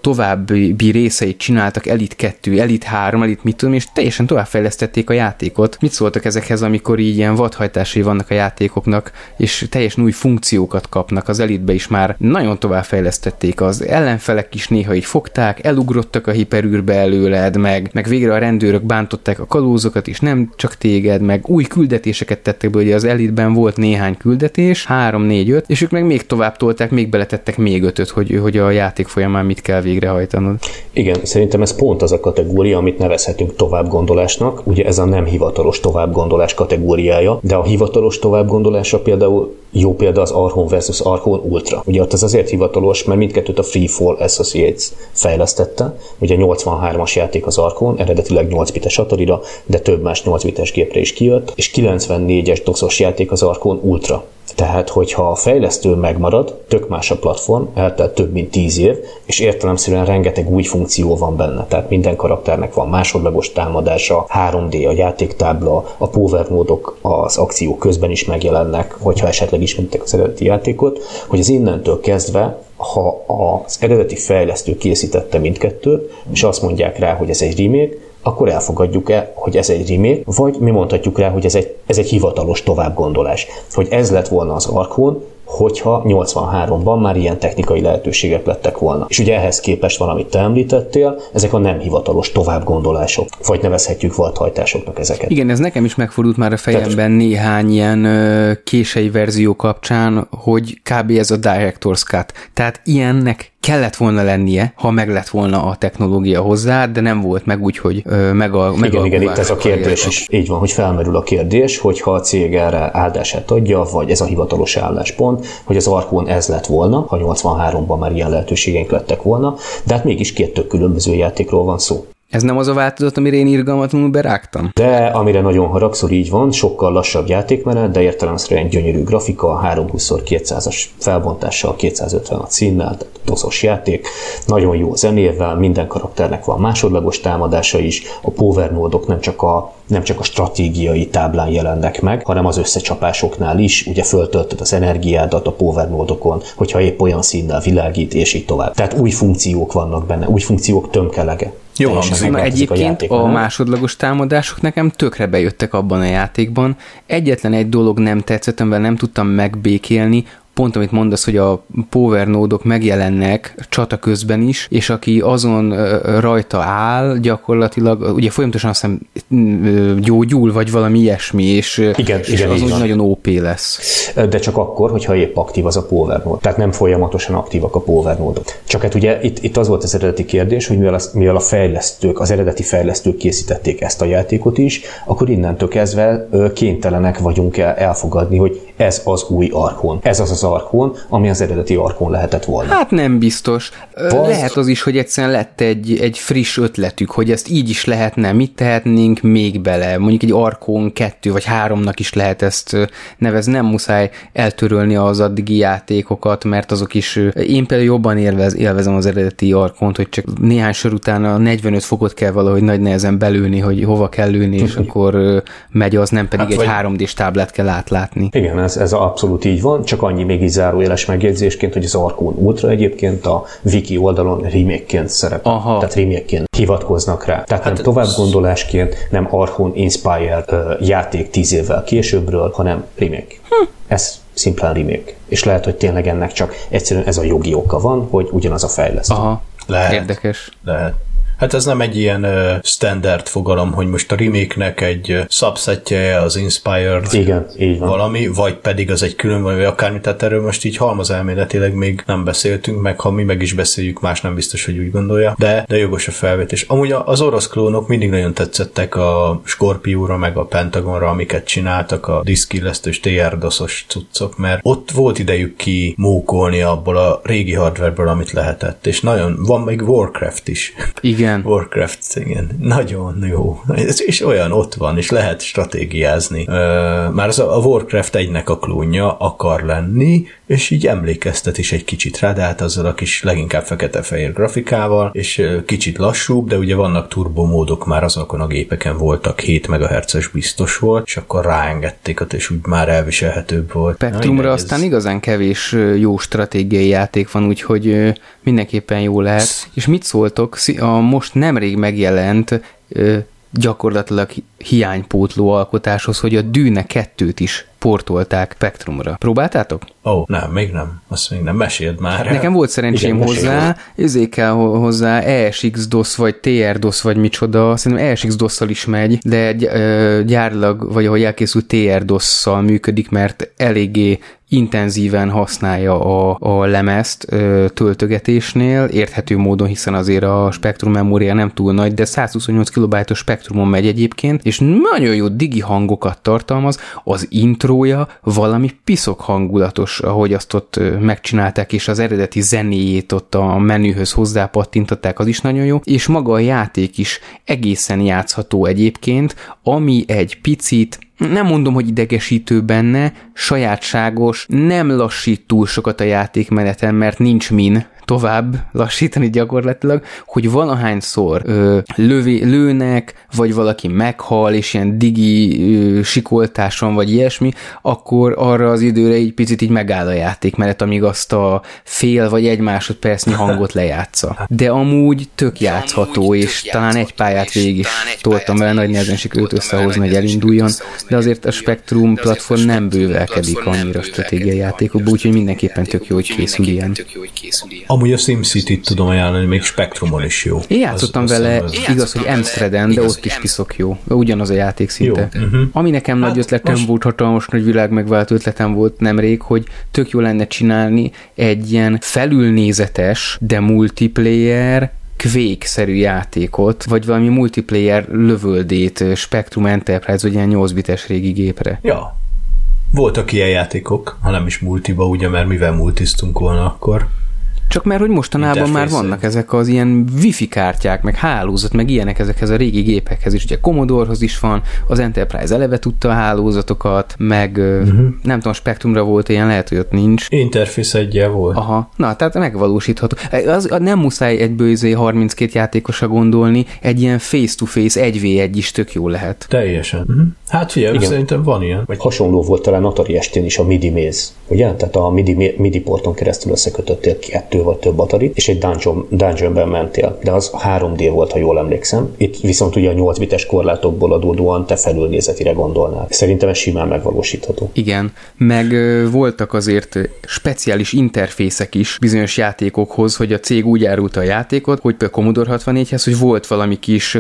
további részeit csináltak, Elit 2, Elit 3, Elit mit tudom, és teljesen továbbfejlesztették a játékot. Mit szóltak ezekhez, amikor így ilyen vadhajtásai vannak a játékoknak, és teljesen új funkciókat kapnak az Elitbe is már nagyon továbbfejlesztették az ellenfelek is néha így fogták, elugrottak a hiperűrbe előled, meg, meg végre a rendőrök bántották a kalózokat is, nem csak téged, meg új küldetéseket tettek be, ugye az Elitben volt néhány küldetés, és 3, 4, 5, és ők meg még tovább tolták, még beletettek még ötöt, hogy, hogy a játék folyamán mit kell végrehajtanod. Igen, szerintem ez pont az a kategória, amit nevezhetünk továbbgondolásnak. Ugye ez a nem hivatalos továbbgondolás kategóriája, de a hivatalos továbbgondolása például jó példa az Archon versus Archon Ultra. Ugye ott az azért hivatalos, mert mindkettőt a Freefall Associates fejlesztette. Ugye 83-as játék az Archon, eredetileg 8 bites atari de több más 8 bites gépre is kijött, és 94-es doszos játék az Archon Ultra. Tehát, hogyha a fejlesztő megmarad, tök más a platform, eltelt több mint 10 év, és értelemszerűen rengeteg új funkció van benne. Tehát minden karakternek van másodlagos támadása, 3D a játéktábla, a power módok az akció közben is megjelennek, hogyha esetleg ismeritek az eredeti játékot, hogy az innentől kezdve ha az eredeti fejlesztő készítette mindkettőt, és azt mondják rá, hogy ez egy remake, akkor elfogadjuk-e, hogy ez egy remake, vagy mi mondhatjuk rá, hogy ez egy, ez egy hivatalos továbbgondolás. Hogy ez lett volna az Arkon, hogyha 83-ban már ilyen technikai lehetőségek lettek volna. És ugye ehhez képest van, amit te említettél, ezek a nem hivatalos továbbgondolások, vagy nevezhetjük vadhajtásoknak ezeket. Igen, ez nekem is megfordult már a fejemben Tehát... néhány ilyen ö, kései verzió kapcsán, hogy kb. ez a Director's Cut. Tehát ilyennek kellett volna lennie, ha meg lett volna a technológia hozzá, de nem volt meg úgy, hogy ö, meg a meg Igen, a igen, itt ez a kérdés is. Így van, hogy felmerül a kérdés, hogyha a cég erre áldását adja, vagy ez a hivatalos álláspont, hogy az Arkon ez lett volna, ha 83-ban már ilyen lehetőségeink lettek volna, de hát mégis két tök különböző játékról van szó. Ez nem az a változat, amire én irgalmatlanul berágtam? De amire nagyon haragszor így van, sokkal lassabb játékmenet, de értelemszerűen gyönyörű grafika, 320x200-as felbontással, 250 a színnel, tehát doszos játék, nagyon jó zenével, minden karakternek van másodlagos támadása is, a power módok nem csak a nem csak a stratégiai táblán jelennek meg, hanem az összecsapásoknál is, ugye föltöltöd az energiádat a power módokon, hogyha épp olyan színnel világít, és így tovább. Tehát új funkciók vannak benne, új funkciók tömkelege. Jó hangzik. Egyébként a, a másodlagos támadások nekem tökre bejöttek abban a játékban. Egyetlen egy dolog nem tetszett, amivel nem tudtam megbékélni, pont amit mondasz, hogy a power nódok megjelennek csata közben is, és aki azon rajta áll, gyakorlatilag, ugye folyamatosan azt hiszem gyógyul, vagy valami ilyesmi, és, igen, és igen, az úgy nagyon OP lesz. De csak akkor, hogyha épp aktív az a power node. Tehát nem folyamatosan aktívak a power nódok. Csak hát ugye itt, itt az volt az eredeti kérdés, hogy mivel, az, mivel a fejlesztők, az eredeti fejlesztők készítették ezt a játékot is, akkor innentől kezdve kénytelenek vagyunk el, elfogadni, hogy ez az új Arkon. Ez az az Arkon, ami az eredeti Arkon lehetett volna. Hát nem biztos. Vaz... Lehet az is, hogy egyszerűen lett egy, egy friss ötletük, hogy ezt így is lehetne, mit tehetnénk még bele. Mondjuk egy Arkon kettő vagy háromnak is lehet ezt nevezni, nem muszáj eltörölni az addigi játékokat, mert azok is, én például jobban élvez, élvezem az eredeti Arkont, hogy csak néhány sor után a 45 fokot kell valahogy nagy nehezen belőni, hogy hova kell lőni, és akkor megy az, nem pedig hát, egy vagy... 3D-s táblát kell átlátni. Igen, ez, ez abszolút így van, csak annyi még így zárójeles megjegyzésként, hogy az Arkon Ultra egyébként a wiki oldalon remake-ként szerepel. Aha. Tehát remake hivatkoznak rá. Tehát hát nem tovább gondolásként, nem Arkon Inspired uh, játék tíz évvel későbbről, hanem remake. Hm. Ez szimplán remake. És lehet, hogy tényleg ennek csak egyszerűen ez a jogi oka van, hogy ugyanaz a fejlesztő. Aha. Lehet. Érdekes. Lehet. Hát ez nem egy ilyen uh, standard fogalom, hogy most a remake-nek egy subsetje az Inspired Igen, így van. valami, vagy pedig az egy külön vagy akármi, tehát erről most így halmazelméletileg még nem beszéltünk, meg ha mi meg is beszéljük, más nem biztos, hogy úgy gondolja, de, de jogos a felvetés. Amúgy az orosz klónok mindig nagyon tetszettek a Scorpióra, meg a Pentagonra, amiket csináltak, a diszkillesztős TR-doszos cuccok, mert ott volt idejük ki mókolni abból a régi hardwareből, amit lehetett, és nagyon, van még Warcraft is. Igen, igen. Warcraft, igen. Nagyon jó. És olyan ott van, és lehet stratégiázni. Már az a Warcraft egynek a klónja akar lenni, és így emlékeztet is egy kicsit rá, de hát azzal a kis leginkább fekete-fehér grafikával, és kicsit lassúbb, de ugye vannak turbomódok már azokon a gépeken voltak, 7 MHz-es biztos volt, és akkor ráengedték ott, és úgy már elviselhetőbb volt. Spektrumra Na, aztán ez... igazán kevés jó stratégiai játék van, úgyhogy mindenképpen jó lehet. És mit szóltok? A most nemrég megjelent gyakorlatilag hiánypótló alkotáshoz, hogy a Dűne kettőt is portolták Spectrumra. Próbáltátok? Ó, oh, nem, még nem. Azt még nem. Meséld már. Nekem volt szerencsém Igen, hozzá, ezért kell hozzá ESX DOS vagy TR DOS vagy micsoda, szerintem ESX DOS-szal is megy, de gyárilag, vagy ahogy elkészült TR DOS-szal működik, mert eléggé intenzíven használja a, a lemezt ö, töltögetésnél, érthető módon, hiszen azért a spektrum memória nem túl nagy, de 128 kilobájtos spektrumon megy egyébként, és nagyon jó digi hangokat tartalmaz, az intrója valami piszok hangulatos, ahogy azt ott megcsinálták, és az eredeti zenéjét ott a menühöz hozzápattintották, az is nagyon jó, és maga a játék is egészen játszható egyébként, ami egy picit nem mondom, hogy idegesítő benne, sajátságos, nem lassít túl sokat a játékmeneten, mert nincs min, tovább lassítani gyakorlatilag, hogy valahányszor ö, lövi, lőnek, vagy valaki meghal, és ilyen digi ö, sikoltáson, vagy ilyesmi, akkor arra az időre egy picit így megáll a játék, mert amíg azt a fél vagy egy másodpercnyi hangot lejátsza. De amúgy tök játszható, és talán egy pályát végig is toltam vele, nagy nehezen sikerült összehozni, hogy elinduljon, de azért a Spectrum platform nem bővelkedik annyira stratégiai játékokból, úgyhogy mindenképpen tök jó, hogy készül ilyen. Amúgy a SimCity-t tudom ajánlani, még Spectrumon is jó. Én játszottam az, vele, az, igaz, hogy Amsterdam, de ott is piszok jó. Ugyanaz a játék szinte. Jó. Uh-huh. Ami nekem hát, nagy ötletem most... volt, hatalmas nagy világ megvált ötletem volt nemrég, hogy tök jó lenne csinálni egy ilyen felülnézetes, de multiplayer Quake-szerű játékot, vagy valami multiplayer lövöldét Spectrum Enterprise, vagy ilyen 8 bites régi gépre. Ja, voltak ilyen játékok, ha nem is multiba, ugye, mert mivel multiztunk volna akkor. Csak mert hogy mostanában már vannak ezek az ilyen wifi kártyák, meg hálózat, meg ilyenek ezekhez a régi gépekhez is. Ugye Commodorehoz is van, az Enterprise eleve tudta a hálózatokat, meg uh-huh. nem tudom, Spectrumra volt ilyen, lehet, hogy ott nincs. Interface egyel volt. Aha, na, tehát megvalósítható. Az, nem muszáj egy bőzé 32 játékosra gondolni, egy ilyen face-to-face 1v1 is tök jó lehet. Teljesen. Uh-huh. Hát figyelj, Igen. szerintem van ilyen. Vagy hasonló volt talán Atari estén is a MIDI méz, ugye? Tehát a MIDI, MIDI porton keresztül összekötöttél kettő kettő vagy több batarit, és egy dungeon, dungeonben mentél. De az 3D volt, ha jól emlékszem. Itt viszont ugye a 8 bites korlátokból adódóan te felülnézetire gondolnál. Szerintem ez simán megvalósítható. Igen, meg voltak azért speciális interfészek is bizonyos játékokhoz, hogy a cég úgy árulta a játékot, hogy például Commodore 64-hez, hogy volt valami kis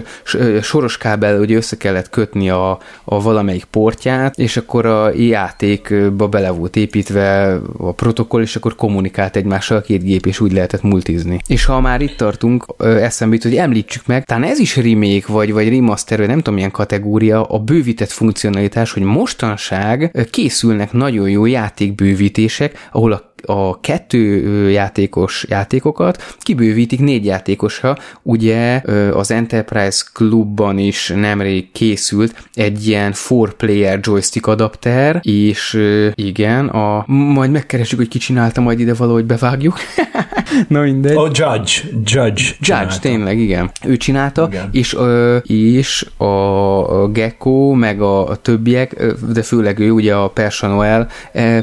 soros kábel, hogy össze kellett kötni a, a valamelyik portját, és akkor a játékba bele volt építve a protokoll, és akkor kommunikált egymással a két gép, és úgy lehetett multizni. És ha már itt tartunk, eszembe jut, hogy említsük meg, talán ez is remake, vagy, vagy remaster, vagy nem tudom milyen kategória, a bővített funkcionalitás, hogy mostanság készülnek nagyon jó játékbővítések, ahol a a kettő játékos játékokat kibővítik négy játékosra. Ugye az Enterprise Clubban is nemrég készült egy ilyen four-player joystick adapter, és igen, a, majd megkeresjük, hogy ki csinálta, majd ide valahogy bevágjuk. Na mindegy. A Judge. Judge. Judge, tényleg, igen. Ő csinálta, igen. és, és a Gecko, meg a, többiek, de főleg ő, ugye a Persanoel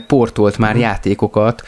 portolt már hmm. játékokat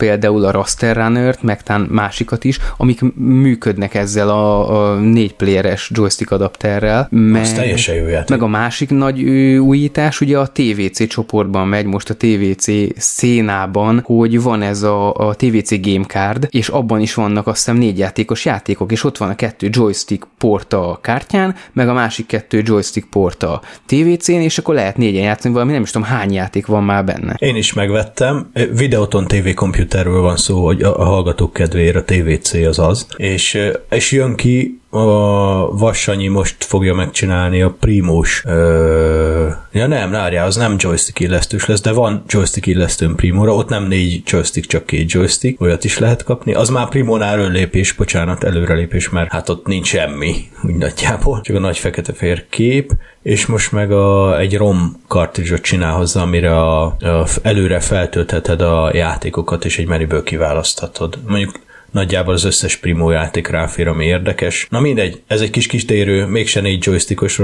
például a Raster Runner-t, meg tán másikat is, amik működnek ezzel a, a négy playeres joystick adapterrel. Meg, Az teljesen jó játék. Meg a másik nagy újítás, ugye a TVC csoportban megy most a TVC szénában, hogy van ez a, a TVC Game Card, és abban is vannak azt hiszem négy játékos játékok, és ott van a kettő joystick porta a kártyán, meg a másik kettő joystick porta a TVC-n, és akkor lehet négyen játszani, valami nem is tudom hány játék van már benne. Én is megvettem. Videoton TV Computer komputerről van szó, hogy a hallgatók kedvéért a TVC az az, és, és jön ki a Vassanyi most fogja megcsinálni a Primos. Ö... Ja nem, várjál, az nem joystick illesztős lesz, de van joystick illesztőn Primóra, ott nem négy joystick, csak két joystick, olyat is lehet kapni. Az már Primónál lépés, bocsánat, előrelépés, mert hát ott nincs semmi, úgy nagyjából, csak a nagy fekete-fehér kép, és most meg a, egy ROM kartrizsot csinál hozzá, amire a, a, előre feltöltheted a játékokat, és egy menüből kiválaszthatod. Mondjuk nagyjából az összes Primo játék ráfér, ami érdekes. Na mindegy, ez egy kis kis térő, mégse négy joystickos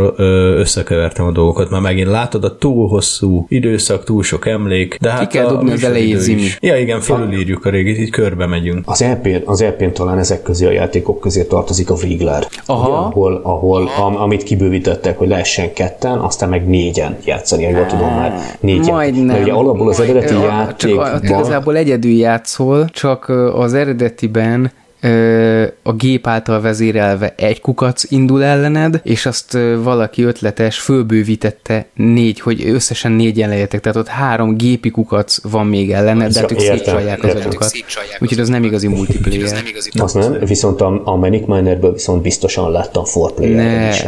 összekevertem a dolgokat, már megint látod a túl hosszú időszak, túl sok emlék, de hát Ki kell dobni az elejét zimi. Ja igen, felülírjuk a régit, így körbe megyünk. Az ep az ep talán ezek közé a játékok közé tartozik a Vrigler, Aha. Ugye, ahol, ahol am, amit kibővítettek, hogy lehessen ketten, aztán meg négyen játszani, jól tudom már négyen. Majdnem. De ugye alapból az eredeti játékban... Csak igazából egyedül játszol, csak az eredeti Then. A gép által vezérelve egy kukac indul ellened, és azt valaki ötletes fölbővítette négy, hogy összesen négyen lehetek, tehát ott három gépi kukac van még ellened, de hát ők szétcsalják az agyokat. Úgyhogy az nem igazi multiplayer. Nem igazi az nem, viszont a, a Manic Minerből viszont biztosan láttam for player is.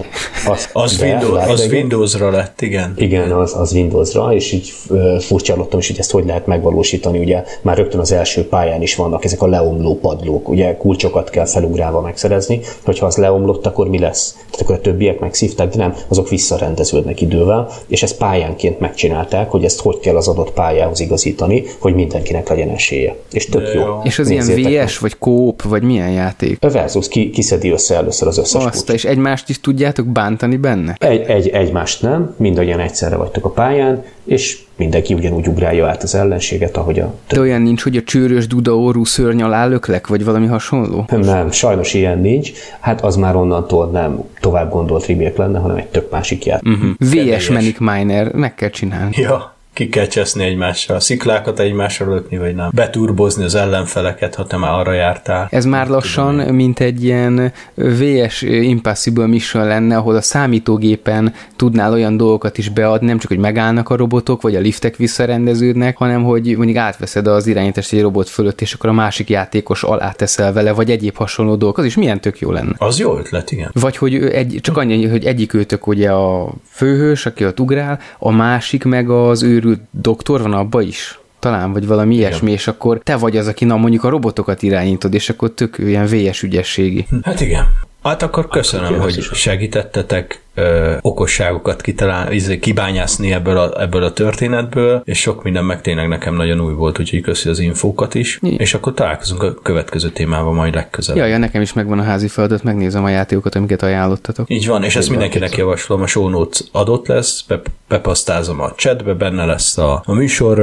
Az, az, Windows, az Windowsra lett, igen. Igen, az, az Windowsra, és így furcsálottam is, hogy ezt hogy lehet megvalósítani, ugye már rögtön az első pályán is vannak ezek a leomló padlók, ugye kulcsokat kell felugrálva megszerezni, hogyha az leomlott, akkor mi lesz? Tehát akkor a többiek megszívták, de nem, azok visszarendeződnek idővel, és ezt pályánként megcsinálták, hogy ezt hogy kell az adott pályához igazítani, hogy mindenkinek legyen esélye. És tök jó. jó. És az Nézzétek ilyen VS, meg. vagy kóp, vagy milyen játék? A Versus ki, kiszedi össze először az összes Azt, és egymást is tudjátok bántani benne? Egy, egy, egymást nem, mindannyian egyszerre vagytok a pályán, és mindenki ugyanúgy ugrálja át az ellenséget, ahogy a... De olyan nincs, hogy a csőrös duda orrú szörny alá löklek, vagy valami hasonló? Nem, sajnos ilyen nincs. Hát az már onnantól nem tovább gondolt remake lenne, hanem egy tök másik jár. Uh-huh. VS Manic Miner, meg kell csinálni. Ja ki kell cseszni egymással, sziklákat egymásra lökni, vagy nem. Beturbozni az ellenfeleket, ha te már arra jártál. Ez már lassan, tudom, mint egy ilyen VS Impossible Mission lenne, ahol a számítógépen tudnál olyan dolgokat is beadni, nem csak, hogy megállnak a robotok, vagy a liftek visszarendeződnek, hanem hogy mondjuk átveszed az irányítást egy robot fölött, és akkor a másik játékos alá teszel vele, vagy egyéb hasonló dolgok, az is milyen tök jó lenne. Az jó ötlet, igen. Vagy hogy egy, csak annyi, hogy egyik őtök ugye a főhős, aki ott ugrál, a másik meg az őrű őrült doktor van abba is? talán, vagy valami Igen. ilyesmi, és akkor te vagy az, aki na mondjuk a robotokat irányítod, és akkor tök ilyen vélyes ügyességi. Hát igen. Hát akkor köszönöm, hát, hogy segítettetek ö, okosságokat kitalál, izé, kibányászni ebből a, ebből a történetből, és sok minden meg tényleg nekem nagyon új volt, úgyhogy köszi az infókat is, I- és akkor találkozunk a következő témával majd legközelebb. Ja, ja, nekem is megvan a házi feladat, megnézem a játékokat, amiket ajánlottatok. Így van, és ezt Így van, mindenkinek köszönöm. javaslom, a show notes adott lesz, be, bepasztázom a chatbe, benne lesz a, a műsor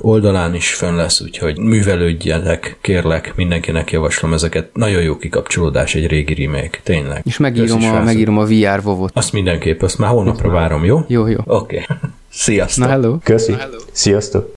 oldalán is fönn lesz, úgyhogy művelődjetek, kérlek, mindenkinek javaslom ezeket. Nagyon jó kikapcsolódás egy régi remake, tényleg. És megírom a, srácok. megírom a VR vovot. Azt mindenképp, azt már hónapra várom, jó? Jó, jó. Oké. Okay. Sziasztok! Na, hello. Köszi. Sziasztok!